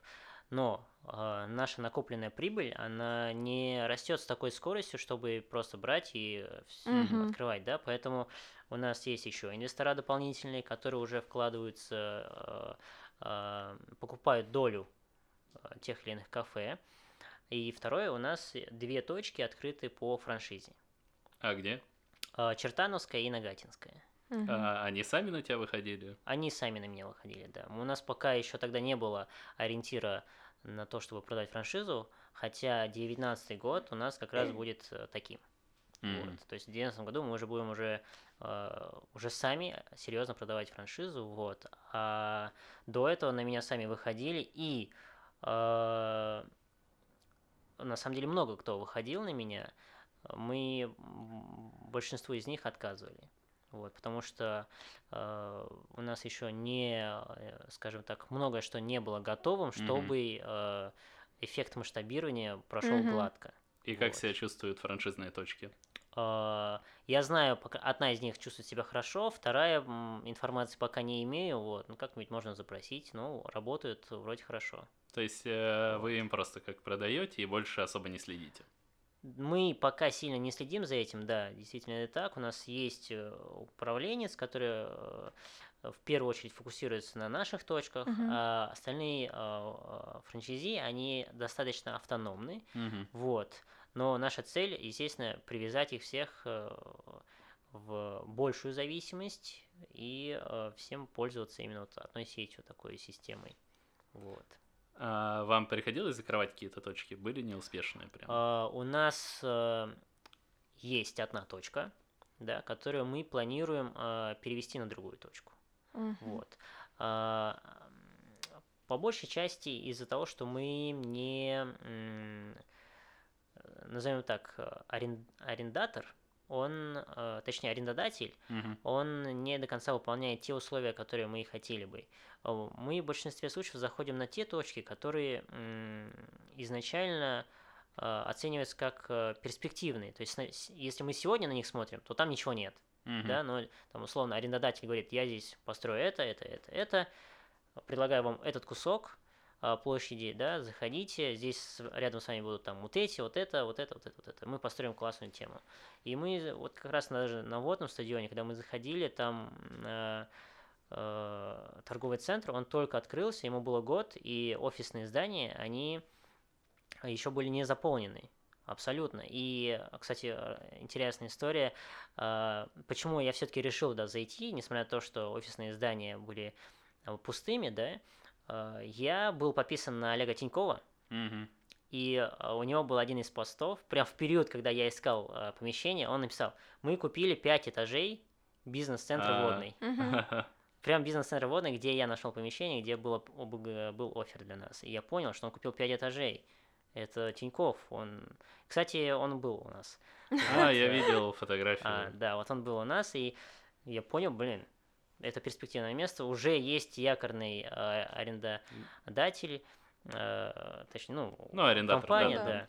но э, наша накопленная прибыль, она не растет с такой скоростью, чтобы просто брать и Мгм. открывать, да, поэтому у нас есть еще инвестора дополнительные, которые уже вкладываются, э, э, покупают долю э, тех или иных кафе. И второе, у нас две точки открыты по франшизе. А где? Чертановская и Нагатинская. Мгм. А, они сами на тебя выходили? Они сами на меня выходили, да. У нас пока еще тогда не было ориентира на то, чтобы продать франшизу, хотя 19 год у нас как раз будет э, таким. М. Вот. То есть в 2019 году мы уже будем уже, э, уже сами серьезно продавать франшизу, вот. А до этого на меня сами выходили, и э, на самом деле много кто выходил на меня, мы большинству из них отказывали. Вот, потому что э, у нас еще не, э, скажем так, многое что не было готовым, чтобы э, эффект масштабирования прошел Мгм. гладко. И как Вот. себя чувствуют франшизные точки? Э, Я знаю, пока одна из них чувствует себя хорошо, вторая информации пока не имею, вот, ну как-нибудь можно запросить, ну, работают вроде хорошо. То есть э, вы им просто как продаете и больше особо не следите? Мы пока сильно не следим за этим, да, действительно это так. У нас есть э, управленец, который э, в первую очередь фокусируется на наших точках, Мгм. а остальные э, э, франчайзи, они достаточно автономны, Мгм. вот. Но наша цель, естественно, привязать их всех э, в большую зависимость и всем пользоваться именно вот одной сетью, такой системой. Вот. А вам приходилось закрывать какие-то точки? Были неуспешные прям? А, У нас э, есть одна точка, да, которую мы планируем э, перевести на другую точку. Мгм. Вот. А, По большей части из-за того, что мы не, м, назовем так, э, арен- арендатор, он, э, точнее, арендодатель, Мгм. он не до конца выполняет те условия, которые мы хотели бы. Э, Мы в большинстве случаев заходим на те точки, которые изначально э, оцениваются как перспективные. То есть, если мы сегодня на них смотрим, то там ничего нет. Мгм. Да, но там условно арендодатель говорит, я здесь построю это, это, это, это, предлагаю вам этот кусок площади, да, заходите, здесь рядом с вами будут там вот эти, вот это, вот это, вот это, вот это. Мы построим классную тему. И мы вот как раз даже на водном стадионе, когда мы заходили, там э, э, торговый центр, он только открылся, ему было год, и офисные здания, они еще были не заполнены. Абсолютно. И, кстати, интересная история, э, почему я все-таки решил да, зайти, несмотря на то, что офисные здания были э, пустыми, да, я был подписан на Олега Тинькова, Мгм. и э, у него был один из постов, прям в период, когда я искал э, помещение, он написал, мы купили 5 этажей бизнес-центра А. водный. Прям бизнес-центр водный, где я нашел помещение, где было, был офер для нас. И я понял, что он купил 5 этажей. Это Тиньков, он... Кстати, он был у нас. А, я видел фотографию. А, да, вот он был у нас, и я понял, блин, это перспективное место. Уже есть якорный э, арендодатель, э, точнее, ну, Ну, арендатор, компания, да. да,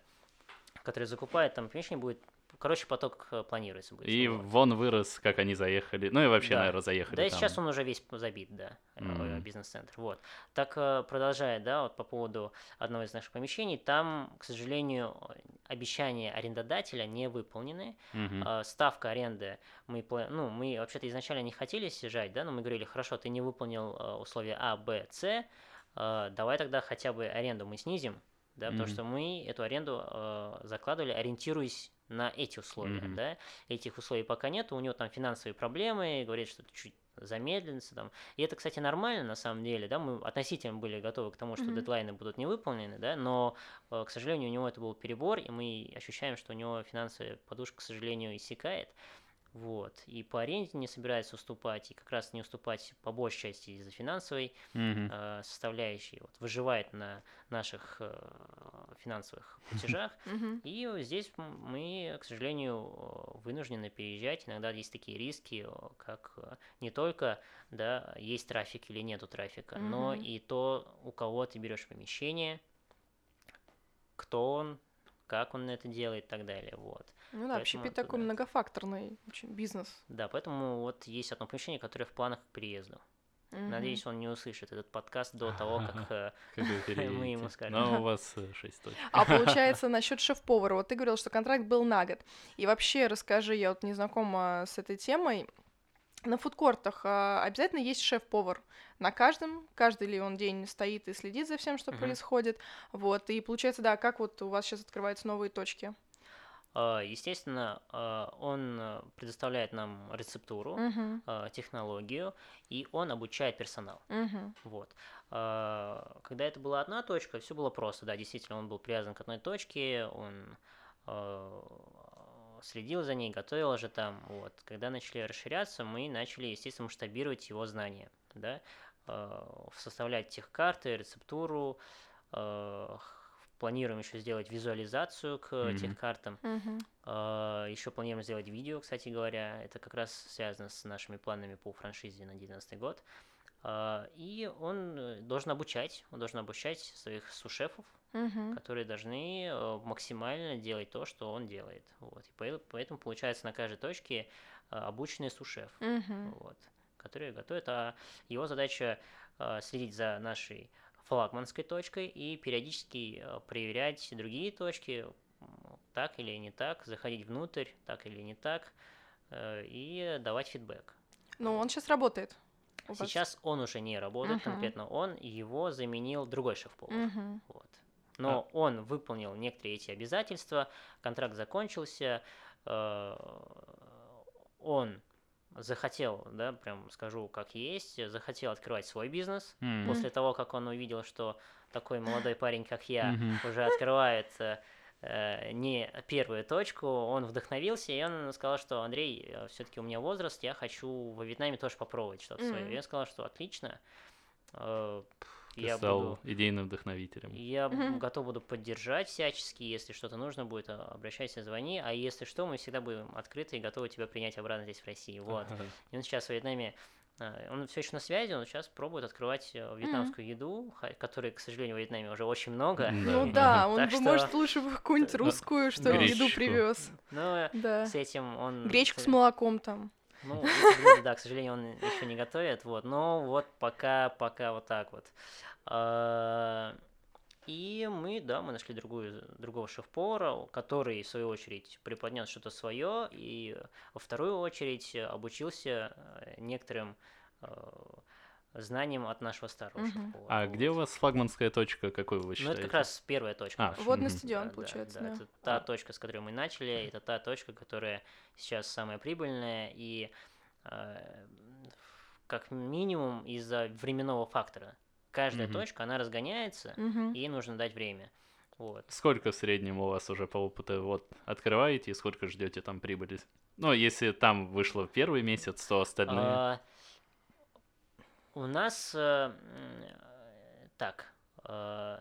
которая закупает там помещение, будет... Короче, поток э, планируется будет. И вот. вон вырос, как они заехали. Ну и вообще, Да. наверное, заехали Да и там. сейчас он уже весь забит, да, Мгм. бизнес-центр. Вот. Так, э, продолжая, да, вот по поводу одного из наших помещений, там, к сожалению, обещания арендодателя не выполнены. А, Ставка аренды, мы, ну, мы вообще-то изначально не хотели съезжать, да, но мы говорили, хорошо, ты не выполнил условия А, Б, С, давай тогда хотя бы аренду мы снизим, да, потому Мгм. что мы эту аренду э, закладывали, ориентируясь на эти условия, Мгм. да, этих условий пока нет, у него там финансовые проблемы, говорит, что это чуть замедлится там. И это, кстати, нормально на самом деле, да, мы относительно были готовы к тому, что Мгм. дедлайны будут не выполнены, да, но, э, к сожалению, у него это был перебор, и мы ощущаем, что у него финансовая подушка, к сожалению, иссякает. Вот. И по аренде не собирается уступать, и как раз не уступать по большей части из-за финансовой Мгм. э, составляющей. Вот, выживает на наших э, финансовых платежах. И здесь мы, к сожалению, э, вынуждены переезжать. Иногда есть такие риски, э, как э, не только да, есть трафик или нету трафика, но и то, у кого ты берешь помещение, кто он, как он это делает и так далее. Вот. Ну да, общепит такой да. многофакторный очень бизнес. Да, поэтому вот есть одно помещение, которое в планах к переезду. Мгм. Надеюсь, он не услышит этот подкаст до того, как э, Мы ему скажем. Но у вас э, шесть точек. А получается, насчет шеф-повара, вот ты говорил, что контракт был на год. И вообще, расскажи, я вот не знакома с этой темой. На фудкортах а, обязательно есть шеф-повар на каждом, каждый ли он день стоит и следит за всем, что происходит. Вот, и получается, да, как вот у вас сейчас открываются новые точки? А, Естественно, а, он э, предоставляет нам рецептуру, а, технологию, и он обучает персонал. мгм, Вот. Когда это была одна точка, все было просто. Да, действительно, он был привязан к одной точке, он следил за ней, готовил же там. Вот. Когда начали расширяться, мы начали, естественно, масштабировать его знания. Да? Составлять техкарты, рецептуру. А, Планируем еще сделать визуализацию к Мгм. техкартам. мгм. Еще планируем сделать видео, кстати говоря. Это как раз связано с нашими планами по франшизе на 2019 год. А, И он э, должен обучать, он должен обучать своих сушефов, Мгм. которые должны э, максимально делать то, что он делает. Вот. И поэ- поэтому получается на каждой точке обученный сушеф, Мгм. вот, который готовит. А его задача следить за нашей флагманской точкой и периодически э, проверять другие точки, так или не так, заходить внутрь, так или не так, э, и давать фидбэк. Ну, он сейчас работает. вас. Сейчас он уже не работает, Мгм. конкретно он, его заменил другой шеф-повар. Мгм. Вот. Но он выполнил некоторые эти обязательства, контракт закончился, э, он захотел, да, прям скажу как есть, захотел открывать свой бизнес. М. После того, как он увидел, что такой молодой парень, как я, Мгм. уже открывает э, э, не первую точку, он вдохновился, и он сказал, что Андрей, все-таки у меня возраст, я хочу во Вьетнаме тоже попробовать что-то свое. Мгм. И я сказал, что отлично. э, Ты я стал буду идейным вдохновителем. я готов буду поддержать всячески, если что-то нужно будет, а, обращайся, звони, а если что, мы всегда будем открыты и готовы тебя принять обратно здесь в России. Вот. Ага. И он сейчас в Вьетнаме, а, он все еще на связи, он сейчас пробует открывать э, вьетнамскую еду, которой, к сожалению, в Вьетнаме уже очень много. Ну Да. он бы, может, лучше бы какую-нибудь русскую, что еду привез. Но Да. с этим он... Гречку с молоком там. Ну, да, к сожалению, он еще не готовит, вот, но вот пока, пока вот так вот. А, И мы, да, мы нашли другую, другого шеф-повара, который, в свою очередь, преподнес что-то свое, и во вторую очередь обучился э, некоторым знаниям от нашего старого шеф-повара. А вот. где у вас флагманская точка, какой вы Ну, считаете? это как раз первая точка. А. Водный Мгм. стадион, Да, получается, да, да. Это та А. точка, с которой мы начали, это та точка, которая сейчас самая прибыльная, и э, как минимум из-за временного фактора. Каждая Мгм. точка, она разгоняется, Мгм. и ей нужно дать время. Вот. Сколько в среднем у вас уже по опыту вот открываете и сколько ждете там прибыли? Ну, если там вышло первый месяц, то остальные. А, у нас э, так э,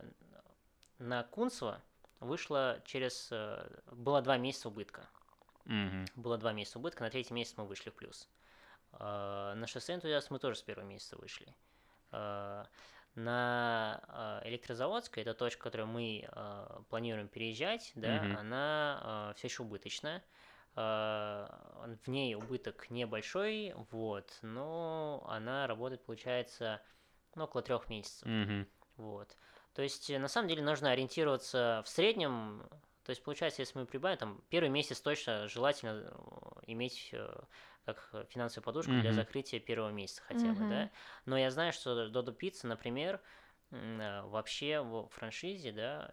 на Кунцево вышло через э, было два месяца убытка. Мгм. Было два месяца убытка, на третий месяц мы вышли в плюс. На шоссе энтузиаст мы тоже с первого месяца вышли. На электрозаводской, это точка, которую мы планируем переезжать, да, Мгм. она все еще убыточная. А, В ней убыток небольшой, вот, но она работает, получается, ну, около трех месяцев. Мгм. Вот. То есть, э, на самом деле, нужно ориентироваться в среднем. То есть, получается, если мы прибавим, там, первый месяц точно желательно э, иметь э, как финансовую подушку для Мгм. закрытия первого месяца хотя бы, Мгм. да. Но я знаю, что Додо Пицца, например, э, вообще в франшизе, да,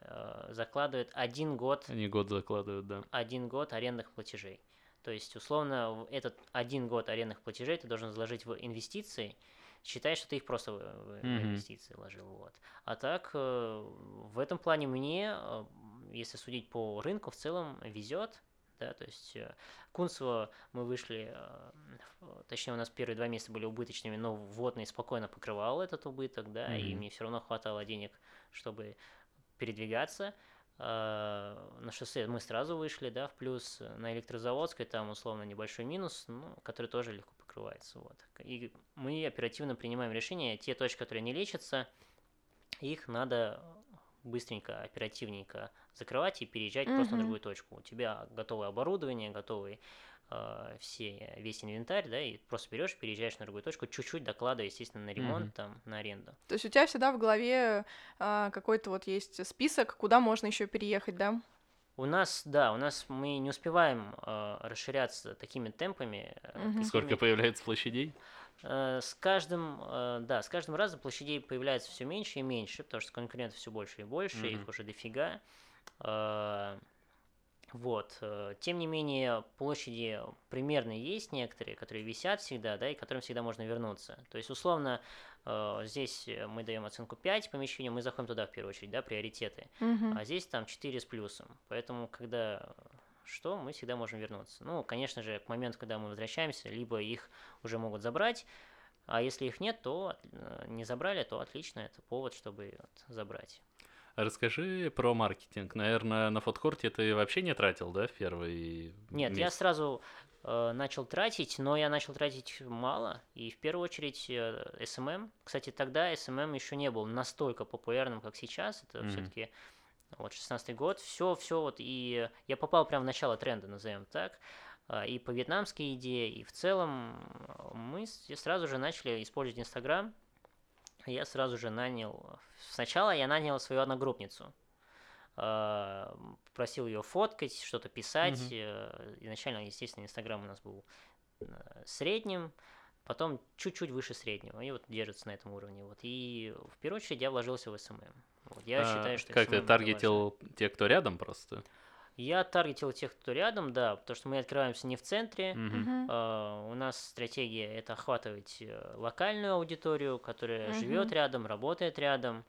э, закладывает один год, Они год закладывают, да. один год арендных платежей. То есть, условно, этот один год арендных платежей ты должен заложить в инвестиции, считай, что ты их просто в, Мгм. инвестиции вложил. Вот. А так, э, в этом плане мне, э, если судить по рынку, в целом везет. Да, то есть э, Кунцево мы вышли, в- точнее у нас первые два месяца были убыточными, но вводный спокойно покрывал этот убыток, да, и Мгм. мне все равно хватало денег, чтобы передвигаться. Э, На шоссе мы сразу вышли, да, в плюс на электрозаводской там условно небольшой минус, ну, который тоже легко покрывается, вот. И мы оперативно принимаем решение, те точки, которые не лечатся, их надо быстренько, оперативненько закрывать и переезжать просто на другую точку. У тебя готовое оборудование, готовый э, все, весь инвентарь, да, и просто берешь, переезжаешь на другую точку, чуть-чуть докладывая, естественно, на ремонт, Мгм. там, на аренду. То есть у тебя всегда в голове а, какой-то вот есть список, куда можно еще переехать, да? У нас, да, у нас мы не успеваем э, расширяться такими темпами. э, Мгм. какими- Сколько появляется площадей? Э, С каждым, э, да, с каждым разом площадей появляется все меньше и меньше, потому что конкурентов все больше и больше, Мгм. их уже дофига. Э, Вот. Тем не менее, площади примерно есть некоторые, которые висят всегда, да, и к которым всегда можно вернуться. То есть, условно, здесь мы даем оценку 5 помещению, мы заходим туда в первую очередь, да, приоритеты. Мгм. А здесь там 4 с плюсом. Поэтому, когда что, мы всегда можем вернуться. Ну, конечно же, к моменту, когда мы возвращаемся, либо их уже могут забрать, а если их нет, то э, не забрали, то отлично, это повод, чтобы вот забрать. А Расскажи про маркетинг. Наверное, на фудкорте ты вообще не тратил, да, в первый Нет, я месяц? сразу э, начал тратить, но я начал тратить мало, и в первую очередь э, SMM. Кстати, тогда SMM еще не был настолько популярным, как сейчас. Это Мгм. все-таки вот 16 год. Все, все вот и я попал прямо в начало тренда, назовем так. А, И по вьетнамской идее, и в целом э, мы сразу же начали использовать Инстаграм. Я сразу же нанял... Сначала я нанял свою одногруппницу. А, Просил ее фоткать, что-то писать. Э, Изначально, естественно, Инстаграм у нас был э, средним, потом чуть-чуть выше среднего, и вот держится на этом уровне. Вот. И в первую очередь я вложился в SMM. Вот. Я А считаю, что Как ты это важно. таргетил тех, кто рядом просто? Я таргетил тех, кто рядом, да, потому что мы открываемся не в центре. Мгм. А, У нас стратегия это охватывать э, локальную аудиторию, которая Мгм. живет рядом, работает рядом.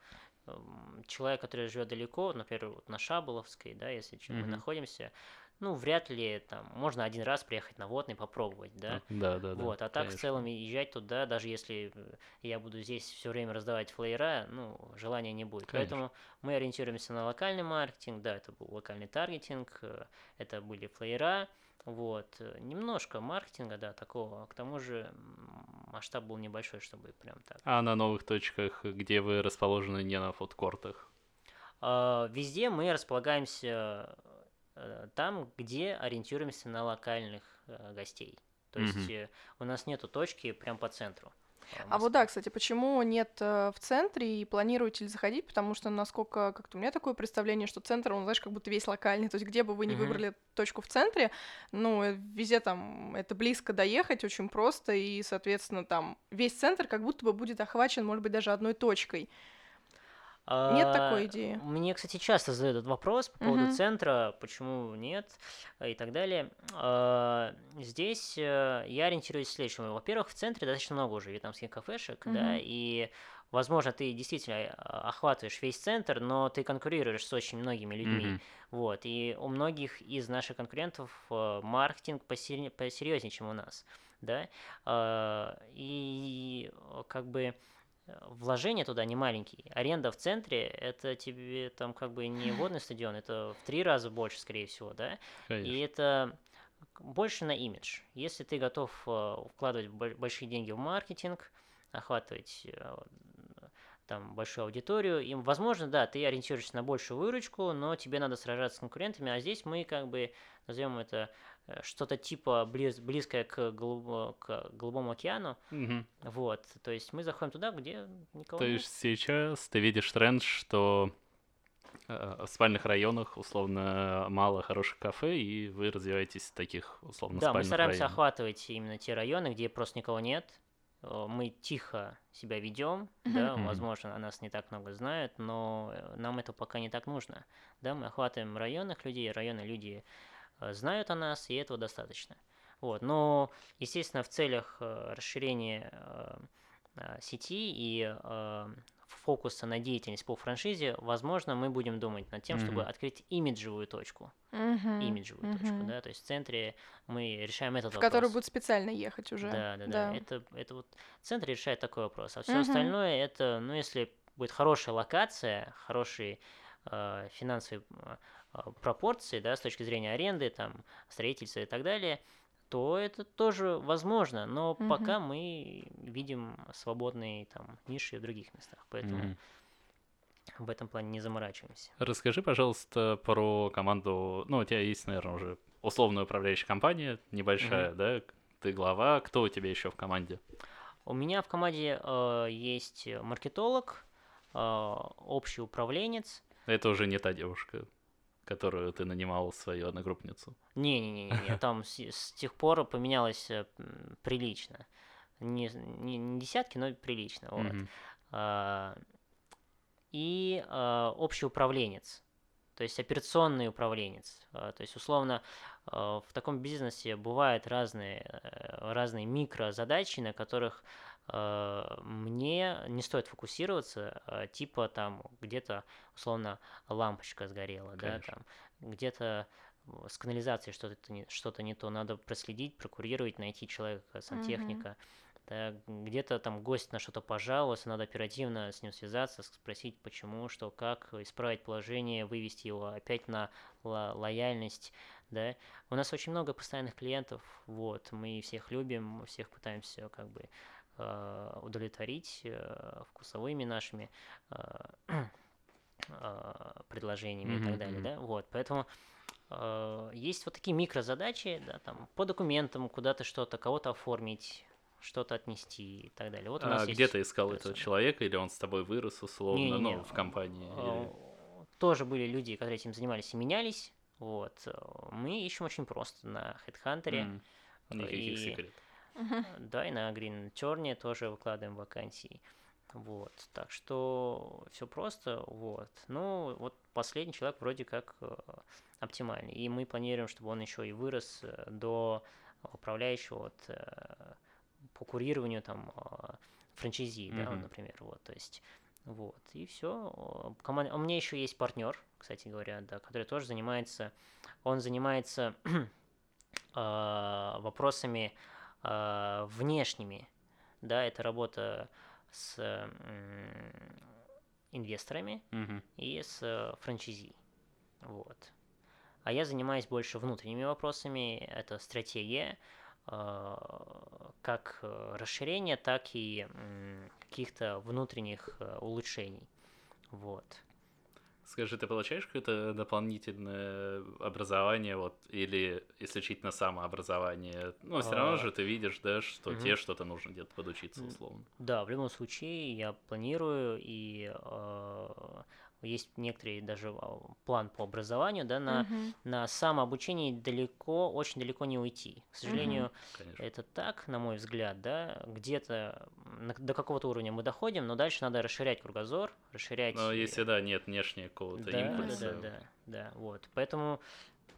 Эм, Человек, который живет далеко, например, вот на Шаболовской, да, если чё, мы находимся, ну, вряд ли там можно один раз приехать на водный попробовать, да. Да, да, да. Вот, а так в конечно. целом езжать туда, даже если э, я буду здесь все время раздавать флеера, ну, желания не будет. Конечно. Поэтому мы ориентируемся на локальный маркетинг, да, это был локальный таргетинг, э, это были флеера, вот, э, немножко маркетинга, да, такого, к тому же масштаб был небольшой, чтобы прям так. А на новых точках, где вы расположены не на фудкортах? А, Везде мы располагаемся там, где ориентируемся на локальных э, гостей. То есть э, у нас нету точки прям по центру. э, А вот да, кстати, почему нет э, в центре и планируете ли заходить? Потому что, насколько как-то у меня такое представление, что центр, он, знаешь, как будто весь локальный. То есть где бы вы ни Мгм. выбрали точку в центре, ну, э, везде там это близко доехать, очень просто, и, соответственно, там весь центр как будто бы будет охвачен, может быть, даже одной точкой. Нет такой А, идеи? Мне, кстати, часто задают этот вопрос по поводу Мгм. центра, почему нет э, и так далее. А, Здесь э, я ориентируюсь следующему. Во-первых, в центре достаточно много уже вьетнамских кафешек, да, Мгм. и Возможно, ты действительно э, охватываешь весь центр, но ты конкурируешь с очень многими людьми. Мгм. Вот, и у многих из наших конкурентов э, маркетинг посерьезнее, чем у нас, да, А, и как бы вложения туда не маленькие. Аренда в центре это тебе там как бы не водный стадион, это в три раза больше, скорее всего, да, Конечно. и это больше на имидж. Если ты готов э, вкладывать бо- большие деньги в маркетинг, охватывать э, там большую аудиторию, и, возможно, да, ты ориентируешься на большую выручку, но тебе надо сражаться с конкурентами, а здесь мы как бы назовем это э, что-то типа близ- близкое к, голубо- к голубому океану, Мгм. вот, то есть мы заходим туда, где никого То нет. есть сейчас ты видишь тренд, что э, в спальных районах условно мало хороших кафе, и вы развиваетесь в таких условно Да, мы стараемся районах. охватывать именно те районы, где просто никого нет, мы тихо себя ведем, да, возможно, о нас не так много знают, но э, нам это пока не так нужно, да, мы охватываем районных людей, районные люди э, знают о нас, и этого достаточно. Вот, но, естественно, в целях э, расширения э, э, сети и э, фокуса на деятельность по франшизе, возможно, мы будем думать над тем, чтобы Мгм. открыть имиджевую точку, Мгм, имиджевую точку, мгм. да, то есть в центре мы решаем этот В вопрос. который будут специально ехать уже. Да, да, да. Да. Это, это вот центр решает такой вопрос. А все Мгм. остальное это, ну, если будет хорошая локация, хорошие э, финансовые э, э, пропорции, да, с точки зрения аренды, там, строительства и так далее, то это тоже возможно. Но Мгм. пока мы видим свободные там ниши в других местах, поэтому Мгм. в этом плане не заморачиваемся. Расскажи, пожалуйста, про команду. Ну, у тебя есть, наверное, уже условная управляющая компания, небольшая, да? Ты глава. Кто у тебя еще в команде? У меня в команде э, есть маркетолог, э, общий управленец, Это уже не та девушка, которую ты нанимал свою одногруппницу. Не-не-не, там с, с тех пор поменялось э, прилично. Не, не, не десятки, но прилично. Вот. Мгм. А, и а, общий управленец, то есть операционный управленец. А, то есть, условно, а, в таком бизнесе бывают разные, э, разные микрозадачи, на которых мне не стоит фокусироваться, а, типа там где-то, условно, лампочка сгорела, да, Конечно. там где-то э, с канализацией что-то не, что-то не то, надо проследить, прокурировать, найти человека, сантехника. Да, где-то там гость на что-то пожаловался, надо оперативно с ним связаться, спросить, почему, что, как, исправить положение, вывести его опять на ло- лояльность, да. У нас очень много постоянных клиентов, вот, мы всех любим, мы всех пытаемся как бы э, удовлетворить э, вкусовыми нашими э, э, предложениями и Мгм, так далее, да, вот, поэтому э, есть вот такие микрозадачи, да, там, по документам куда-то что-то, кого-то оформить, что-то отнести и так далее. Вот у А нас где есть ты искал этого человека, или он с тобой вырос условно, Не-не-не, ну, в компании? Э, или- Тоже были люди, которые этим занимались и менялись. Вот. э, Мы ищем очень просто на HeadHunter. М, Никаких и- секретов. Мгм. Да, и на Green Turn тоже выкладываем вакансии. Вот, так что все просто, вот. Ну, вот последний человек вроде как э, оптимальный, и мы планируем, чтобы он еще и вырос э, до управляющего вот, э, по курированию там франчайзи, да, вот, Мгм. например, вот, то есть, вот, и все. Команда... У меня еще есть партнер, кстати говоря, да, который тоже занимается, он занимается вопросами а, внешними, да, это работа с м, инвесторами Мгм. и с э, франчайзи, вот. А я занимаюсь больше внутренними вопросами, это стратегия, а, как э, расширения, так и м, каких-то внутренних э, улучшений, вот. Скажи, ты получаешь какое-то дополнительное образование, вот, или исключительно самообразование? Ну, все равно А, же ты видишь, да, что мгм. тебе что-то нужно где-то подучиться, условно. Да, в любом случае я планирую и э, есть некоторый даже а, план по образованию, да, на, Мгм. на самообучении далеко, очень далеко не уйти. К сожалению, Конечно. это так, на мой взгляд, да, где-то на- до какого-то уровня мы доходим, но дальше надо расширять кругозор, расширять... Но э, если, да, нет внешнего какого-то да, импульса. да, да, да, вот. Поэтому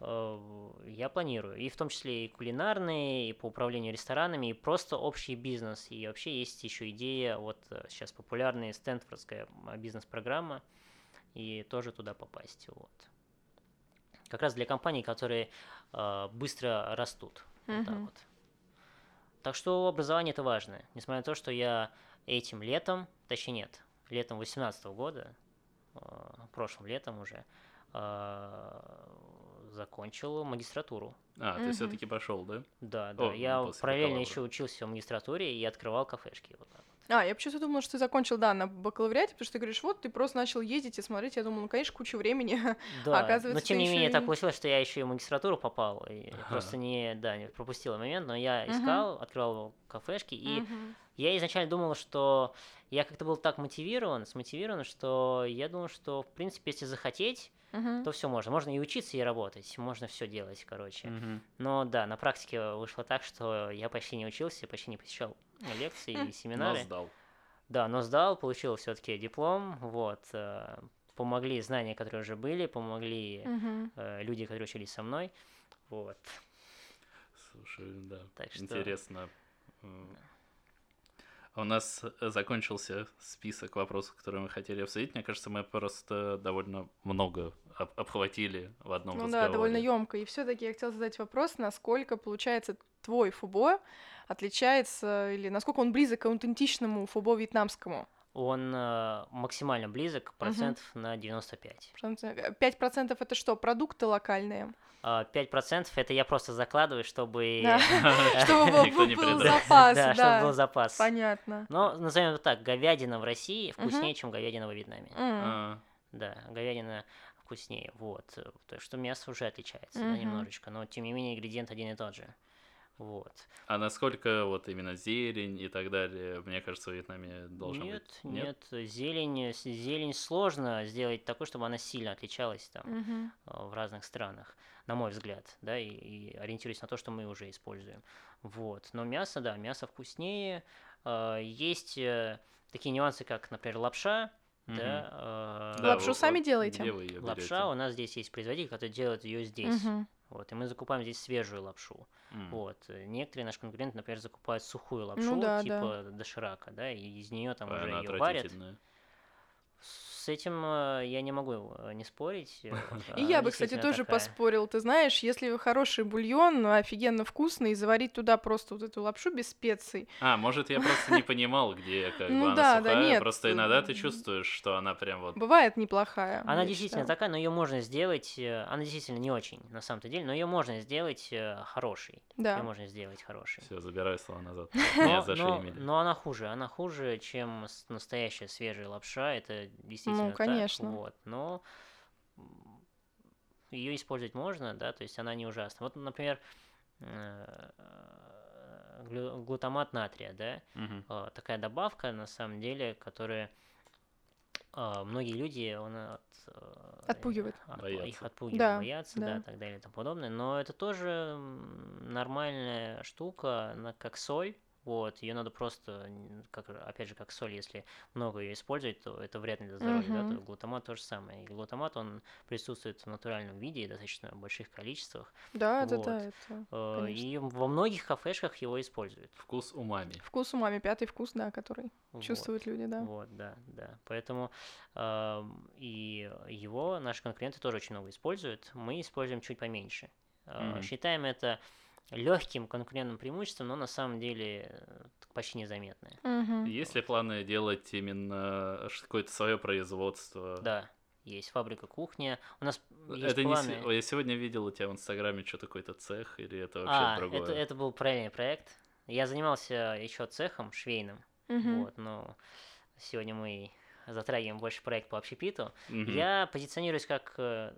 э, я планирую, и в том числе и кулинарные, и по управлению ресторанами, и просто общий бизнес. И вообще есть еще идея, вот э, сейчас популярная Стэнфордская бизнес-программа, и тоже туда попасть, вот. Как раз для компаний, которые э, быстро растут. Вот так вот. Так что образование это важно. Несмотря на то, что я этим летом, точнее нет, летом 2018 года, э, прошлым летом уже, э, закончил магистратуру. А, ты Мгм. все-таки пошел, да? Да, да. О, я параллельно еще учился в магистратуре и открывал кафешки. Вот так вот. А, я почему-то думала, что ты закончил, да, на бакалавриате, потому что ты говоришь, вот, ты просто начал ездить и смотреть. Я думала, ну, конечно, куча времени. Да, оказывается, но тем не менее и- так получилось, что я еще и в магистратуру попал. И Ага. Просто не, да, не пропустил момент, но я искал, открывал кафешки, и Мгм. Я изначально думал, что я как-то был так мотивирован, смотивирован, что я думал, что, в принципе, если захотеть, Мгм. то все можно. Можно и учиться, и работать, можно все делать, короче. Мгм. Но да, на практике вышло так, что я почти не учился, почти не посещал лекции и семинары. Но сдал. Да, но сдал, получил все-таки диплом, вот. э, Помогли знания, которые уже были, помогли э, люди, которые учились со мной, вот. Слушай, да, Так что- интересно. А У нас закончился список вопросов, которые мы хотели обсудить. Мне кажется, мы просто довольно много об- обхватили в одном Ну да, разговоре. довольно емко. И все-таки я хотела задать вопрос, насколько, получается, твой фубо отличается, или насколько он близок к аутентичному фубо вьетнамскому? Он э, максимально близок, процентов на 95. Процент- 5% это что, продукты локальные? А 5% это я просто закладываю, чтобы... Чтобы был- запас, Да, чтобы был запас. Понятно. Но назовем это так, говядина в России вкуснее, чем говядина во Вьетнаме. А, Да, говядина вкуснее, вот. э, То есть, что мясо уже отличается, немножечко, но тем не менее ингредиент один и тот же. Вот. а насколько вот именно зелень и так далее, мне кажется, в Вьетнаме должно нет, быть? нет, зелень, с- зелень сложно сделать такой, чтобы она сильно отличалась там Мгм. э, в разных странах, на мой взгляд, да, и, и ориентируясь на то, что мы уже используем. Вот. Но мясо, да, мясо вкуснее. Э, Есть э, такие нюансы, как, например, лапша, Мгм. да, э, Да, Лапшу вот- сами вот делаете? Вы Лапша, у нас здесь есть производитель, который делает ее здесь. Мгм. Вот, и мы закупаем здесь свежую лапшу. М. Вот. э, Некоторые наши конкуренты, например, закупают сухую лапшу, Ну да, да. типа доширака, да, и из нее там А уже она ее варят. С этим э, я не могу э, не спорить. э, И она я бы, кстати, тоже поспорил. Ты знаешь, если хороший бульон, ну, офигенно вкусный, и заварить туда просто вот эту лапшу без специй. А, может, я просто не понимал, где как Ну бы она сухая, просто иногда ты чувствуешь, что она прям вот... Бывает неплохая. Она действительно такая, но ее можно сделать. Она действительно не очень, на самом-то деле, но ее можно сделать хорошей. Ее Да. можно сделать хорошей. Все, забираю слова назад. Но, она хуже, она хуже, чем настоящая свежая лапша, это действительно так, конечно. вот, но ее использовать можно, да, то есть она не ужасна. Вот, например, э, глутамат натрия, да, э, такая добавка, на самом деле, которая э, многие люди, он от, Отпугивает. от- Боятся. их отпугивает, Да, боятся, да. да, так далее и тому подобное. Но это тоже нормальная штука, она как соль. Вот, ее надо просто, как, опять же, как соль, если много ее использовать, то это вредно для здоровья, да, Мгм. то глутамат то же самое. И глутамат, он присутствует в натуральном виде и достаточно больших количествах, Да, да, Вот. да, это э, Конечно. и во многих кафешках его используют. Вкус умами. вкус умами, пятый вкус, да, который Вот. чувствуют люди, да. Вот, да, да. Поэтому ам, и его наши конкуренты тоже очень много используют. Мы используем чуть поменьше. Мгм. Считаем это легким конкурентным преимуществом, но на самом деле э, почти незаметное. Мгм. Есть ли планы делать именно ш- какое-то свое производство? Да, есть фабрика кухня. У нас есть Это не планы. се- Я сегодня видел у тебя в Инстаграме что-то какой-то цех, или это вообще а, другое? это, это был правильный проект. Я занимался еще цехом швейным. Мгм. Вот, но сегодня мы затрагиваем больше проект по общепиту. Мгм. Я позиционируюсь как э,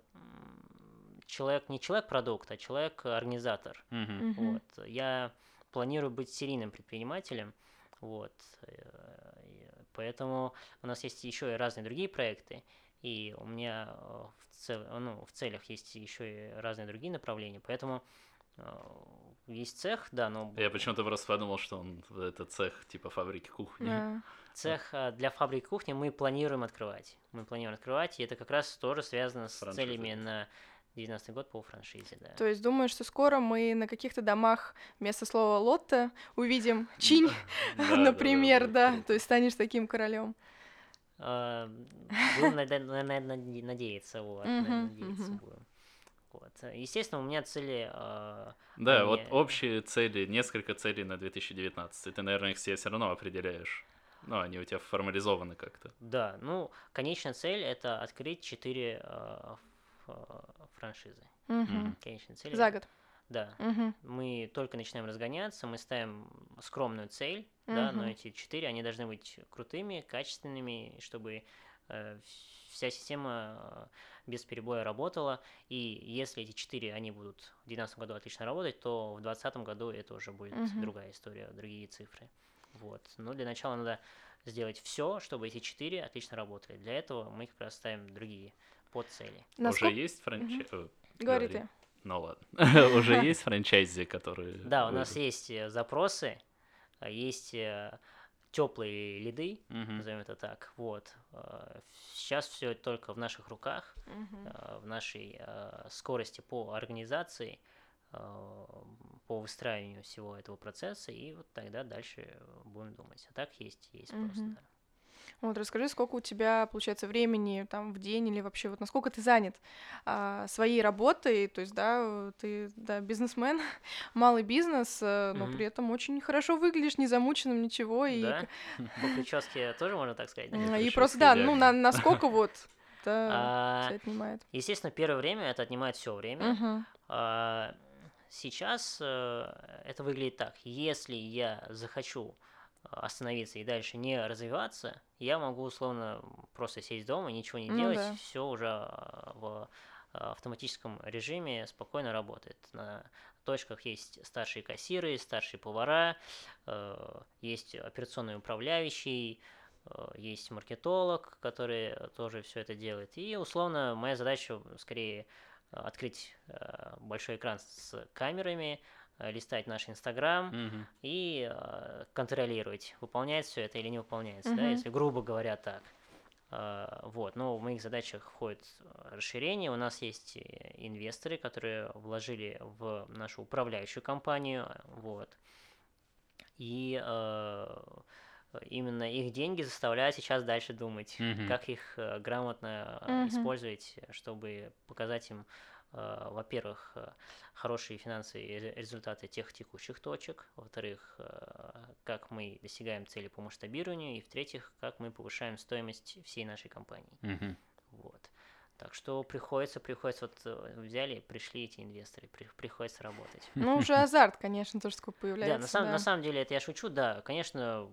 человек, не человек-продукт, а человек-организатор. Мгм. Вот. Я планирую быть серийным предпринимателем. Вот. э, Поэтому у нас есть еще и разные другие проекты. И у меня э, в, цел- ну, в целях есть еще и разные другие направления. Поэтому э, есть цех, да, но Я почему-то просто подумал, что он это цех типа фабрики кухни. Да. Цех для фабрики кухни мы планируем открывать. Мы планируем открывать, и это как раз тоже связано с Франшизой. целями на 2019 год по франшизе, да. То есть думаю, что скоро мы на каких-то домах вместо слова лотто увидим чинь, например, да. То есть станешь таким королем. А, Будем наде- на- на- наде- надеяться, вот, надеяться будем. Вот. Естественно, у меня цели а, Да, они- вот общие цели, несколько целей на 2019. Ты, наверное, их себе все равно определяешь. Ну, они у тебя формализованы как-то. Да, ну, конечная цель это открыть 4 франшизы. Мгм. Мгм. Конечная цель. За год. Да. Мы только начинаем разгоняться, мы ставим скромную цель, да, но эти четыре, они должны быть крутыми, качественными, чтобы э, вся система э, без перебоя работала. И если эти четыре, они будут в 2019 году отлично работать, то в 2020 году это уже будет Мгм. другая история, другие цифры. Вот. Но для начала надо сделать все, чтобы эти четыре отлично работали. Для этого мы как раз ставим другие подцели. Насколько... Уже есть франчайзи? Говори ты. Ну ладно. Уже есть франчайзи, которые... Да, у нас есть э, запросы а есть э, теплые лиды, назовем это так. Вот. Э, Сейчас все только в наших руках, э, в нашей э, скорости по организации, э, по выстраиванию всего этого процесса, и вот тогда дальше будем думать. А так есть, есть просто. Мгм. да. Вот расскажи, сколько у тебя, получается, времени там в день или вообще вот насколько ты занят а, своей работой, то есть, да, ты, да, бизнесмен, малый бизнес, э, но Мгм. при этом очень хорошо выглядишь, не замученным, ничего, и, Да? По прическе тоже можно так сказать? Это и просто, да, ну, на, насколько вот это А, всё отнимает. Естественно, первое время это отнимает все время. А, Сейчас э, это выглядит так. Если я захочу остановиться и дальше не развиваться, я могу условно просто сесть дома, ничего не Ну делать, да. все уже э, в э, автоматическом режиме спокойно работает. На точках есть старшие кассиры, старшие повара, э, есть операционный управляющий, э, есть маркетолог, который тоже все это делает. И условно моя задача скорее открыть э, большой экран с камерами, листать наш Инстаграм Мгм. и э, контролировать, выполняется все это или не выполняется, да, Мгм. если грубо говоря так. Э, Вот, но в моих задачах входит э, расширение. У нас есть э, инвесторы, которые вложили в нашу управляющую компанию, э, вот. И э, именно их деньги заставляют сейчас дальше думать, Мгм. как их э, грамотно э, Мгм. использовать, чтобы показать им, э, во-первых, э, хорошие финансовые ре- результаты тех текущих точек, во-вторых, э, как мы достигаем цели по масштабированию, и в-третьих, как мы повышаем стоимость всей нашей компании. Мгм. Вот. Так что приходится, приходится, вот э, взяли, пришли эти инвесторы, при- приходится работать. Ну, уже азарт, конечно, тоже сколько Да, появляется. на, самом, да. на самом деле это я шучу, да, конечно,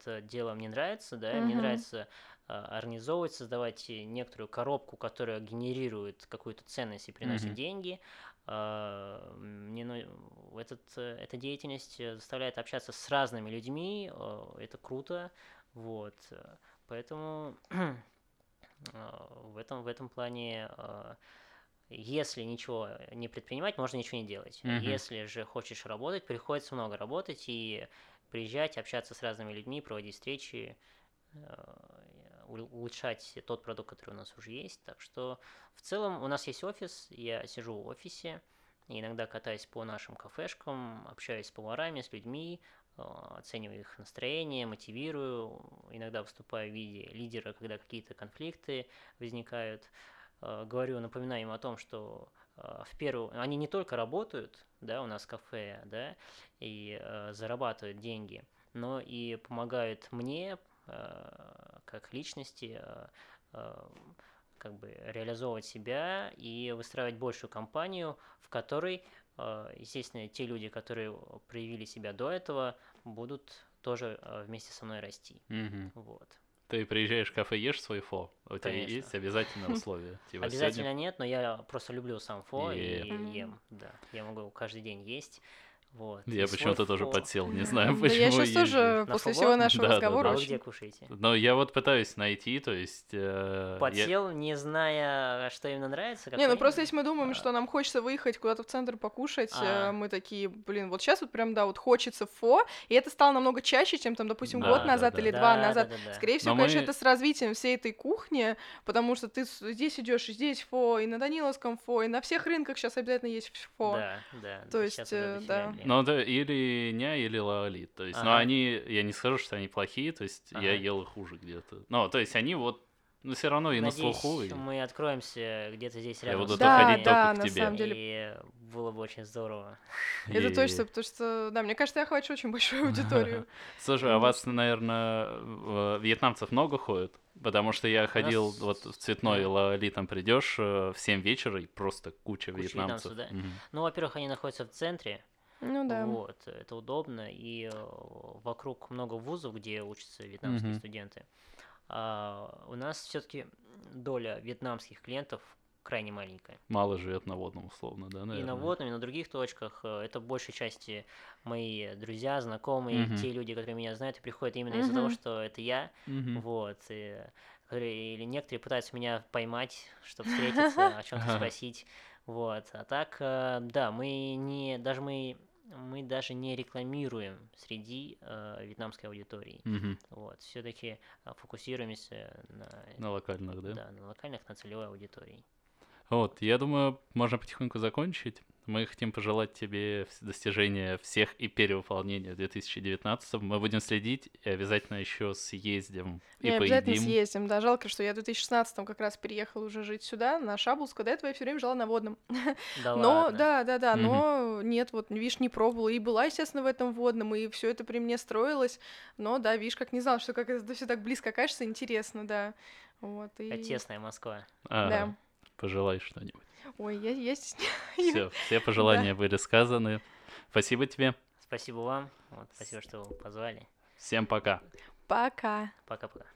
это дело мне нравится, да, мне Мгм. нравится а, организовывать, создавать некоторую коробку, которая генерирует какую-то ценность и приносит Мгм. деньги. А, Мне ну, этот, эта деятельность заставляет общаться с разными людьми, э, это круто, вот, поэтому а, в этом, в этом плане а, если ничего не предпринимать, можно ничего не делать. Мгм. Если же хочешь работать, приходится много работать и приезжать, общаться с разными людьми, проводить встречи, э, улучшать тот продукт, который у нас уже есть. Так что в целом у нас есть офис, я сижу в офисе, иногда катаюсь по нашим кафешкам, общаюсь с поварами, с людьми, э, оцениваю их настроение, мотивирую, иногда выступаю в виде лидера, когда какие-то конфликты возникают. Э, Говорю, напоминаю им о том, что в первую... Они не только работают, да, у нас кафе, да, и э, зарабатывают деньги, но и помогают мне, э, как личности, э, э, как бы реализовывать себя и выстраивать большую компанию, в которой, э, естественно, те люди, которые проявили себя до этого, будут тоже э, вместе со мной расти. Мгм. Вот. Ты приезжаешь в кафе, ешь свой фо. У тебя Конечно. есть обязательное условие. Типа Обязательно сегодня- нет, но я просто люблю сам фо и Мгм. ем. Да, я могу каждый день есть. Вот. Я почему-то тоже подсел, не Да, знаю да почему. я сейчас тоже после всего нашего Да, да, разговора А вы да. где кушаете? Но я вот пытаюсь найти, то есть... э, Подсел, не зная, что именно нравится? Не, ну просто если мы думаем, А. что нам хочется выехать куда-то в центр покушать, А. э, мы такие, блин, вот сейчас вот прям, да, вот хочется фо, и это стало намного чаще, чем там, допустим, Да, год да, назад да. или Да, два да, назад. да, да. Скорее всего, Но конечно, это с развитием всей этой кухни, потому что ты здесь идешь, и здесь фо, и на Даниловском фо, и на всех рынках сейчас обязательно есть фо. Да, да. То есть, э, да. Блин. Ну, это или ня, или лаолит. То есть, но Ага. они, я не скажу, что они плохие, то есть я Ага. ел их хуже где-то. Ну, то есть они вот, ну, все равно и на Надеюсь, слуху. и- мы откроемся где-то здесь Я рядом буду с только Да, ходить да, только к на тебе. самом деле. И было бы очень здорово. Это И- точно, потому что, да, мне кажется, я охвачу очень большую аудиторию. Слушай, а вас, наверное, вьетнамцев много ходит? Потому что я ходил нас- вот в цветной да. лаоли, там придешь в 7 вечера и просто куча, Куча вьетнамцев. вьетнамцев, да? Мгм. Ну, во-первых, они находятся в центре, Ну да. вот, это удобно, и э, вокруг много вузов, где учатся вьетнамские Мгм. студенты. А у нас все-таки доля вьетнамских клиентов крайне маленькая. Мало живет на водном, условно, да, И наверное? на водном, и на других точках. э, Это в большей части мои друзья, знакомые, Мгм. те люди, которые меня знают, и приходят именно из-за того, что это я. Мгм. Вот. И, которые- или некоторые пытаются меня поймать, чтобы встретиться, о чем-то спросить. Вот. А так, э, да, мы не. Даже мы мы даже не рекламируем среди э, вьетнамской аудитории. Мгм. Вот, все-таки фокусируемся на, На локальных, да? да, на локальных, на целевой аудитории. Вот, я думаю, можно потихоньку закончить. Мы хотим пожелать тебе достижения всех и перевыполнения в 2019. Мы будем следить и обязательно еще съездим и Не, обязательно поедим. съездим, да. Жалко, что я в 2016 как раз переехала уже жить сюда, на Шабулску. До этого я все время жила на Водном. Да Но, ладно. да, да, да, но нет, вот, видишь, не пробовала. И была, естественно, в этом Водном, и все это при мне строилось. Но, да, видишь, как не знала, что как это все так близко окажется, интересно, да. Вот, и... А тесная Москва. А, Да. Пожелай что-нибудь. Ой, я, стесняюсь. Все, все пожелания были сказаны. Спасибо тебе. Спасибо вам. Вот, спасибо, что позвали. Всем пока. Пока. Пока-пока.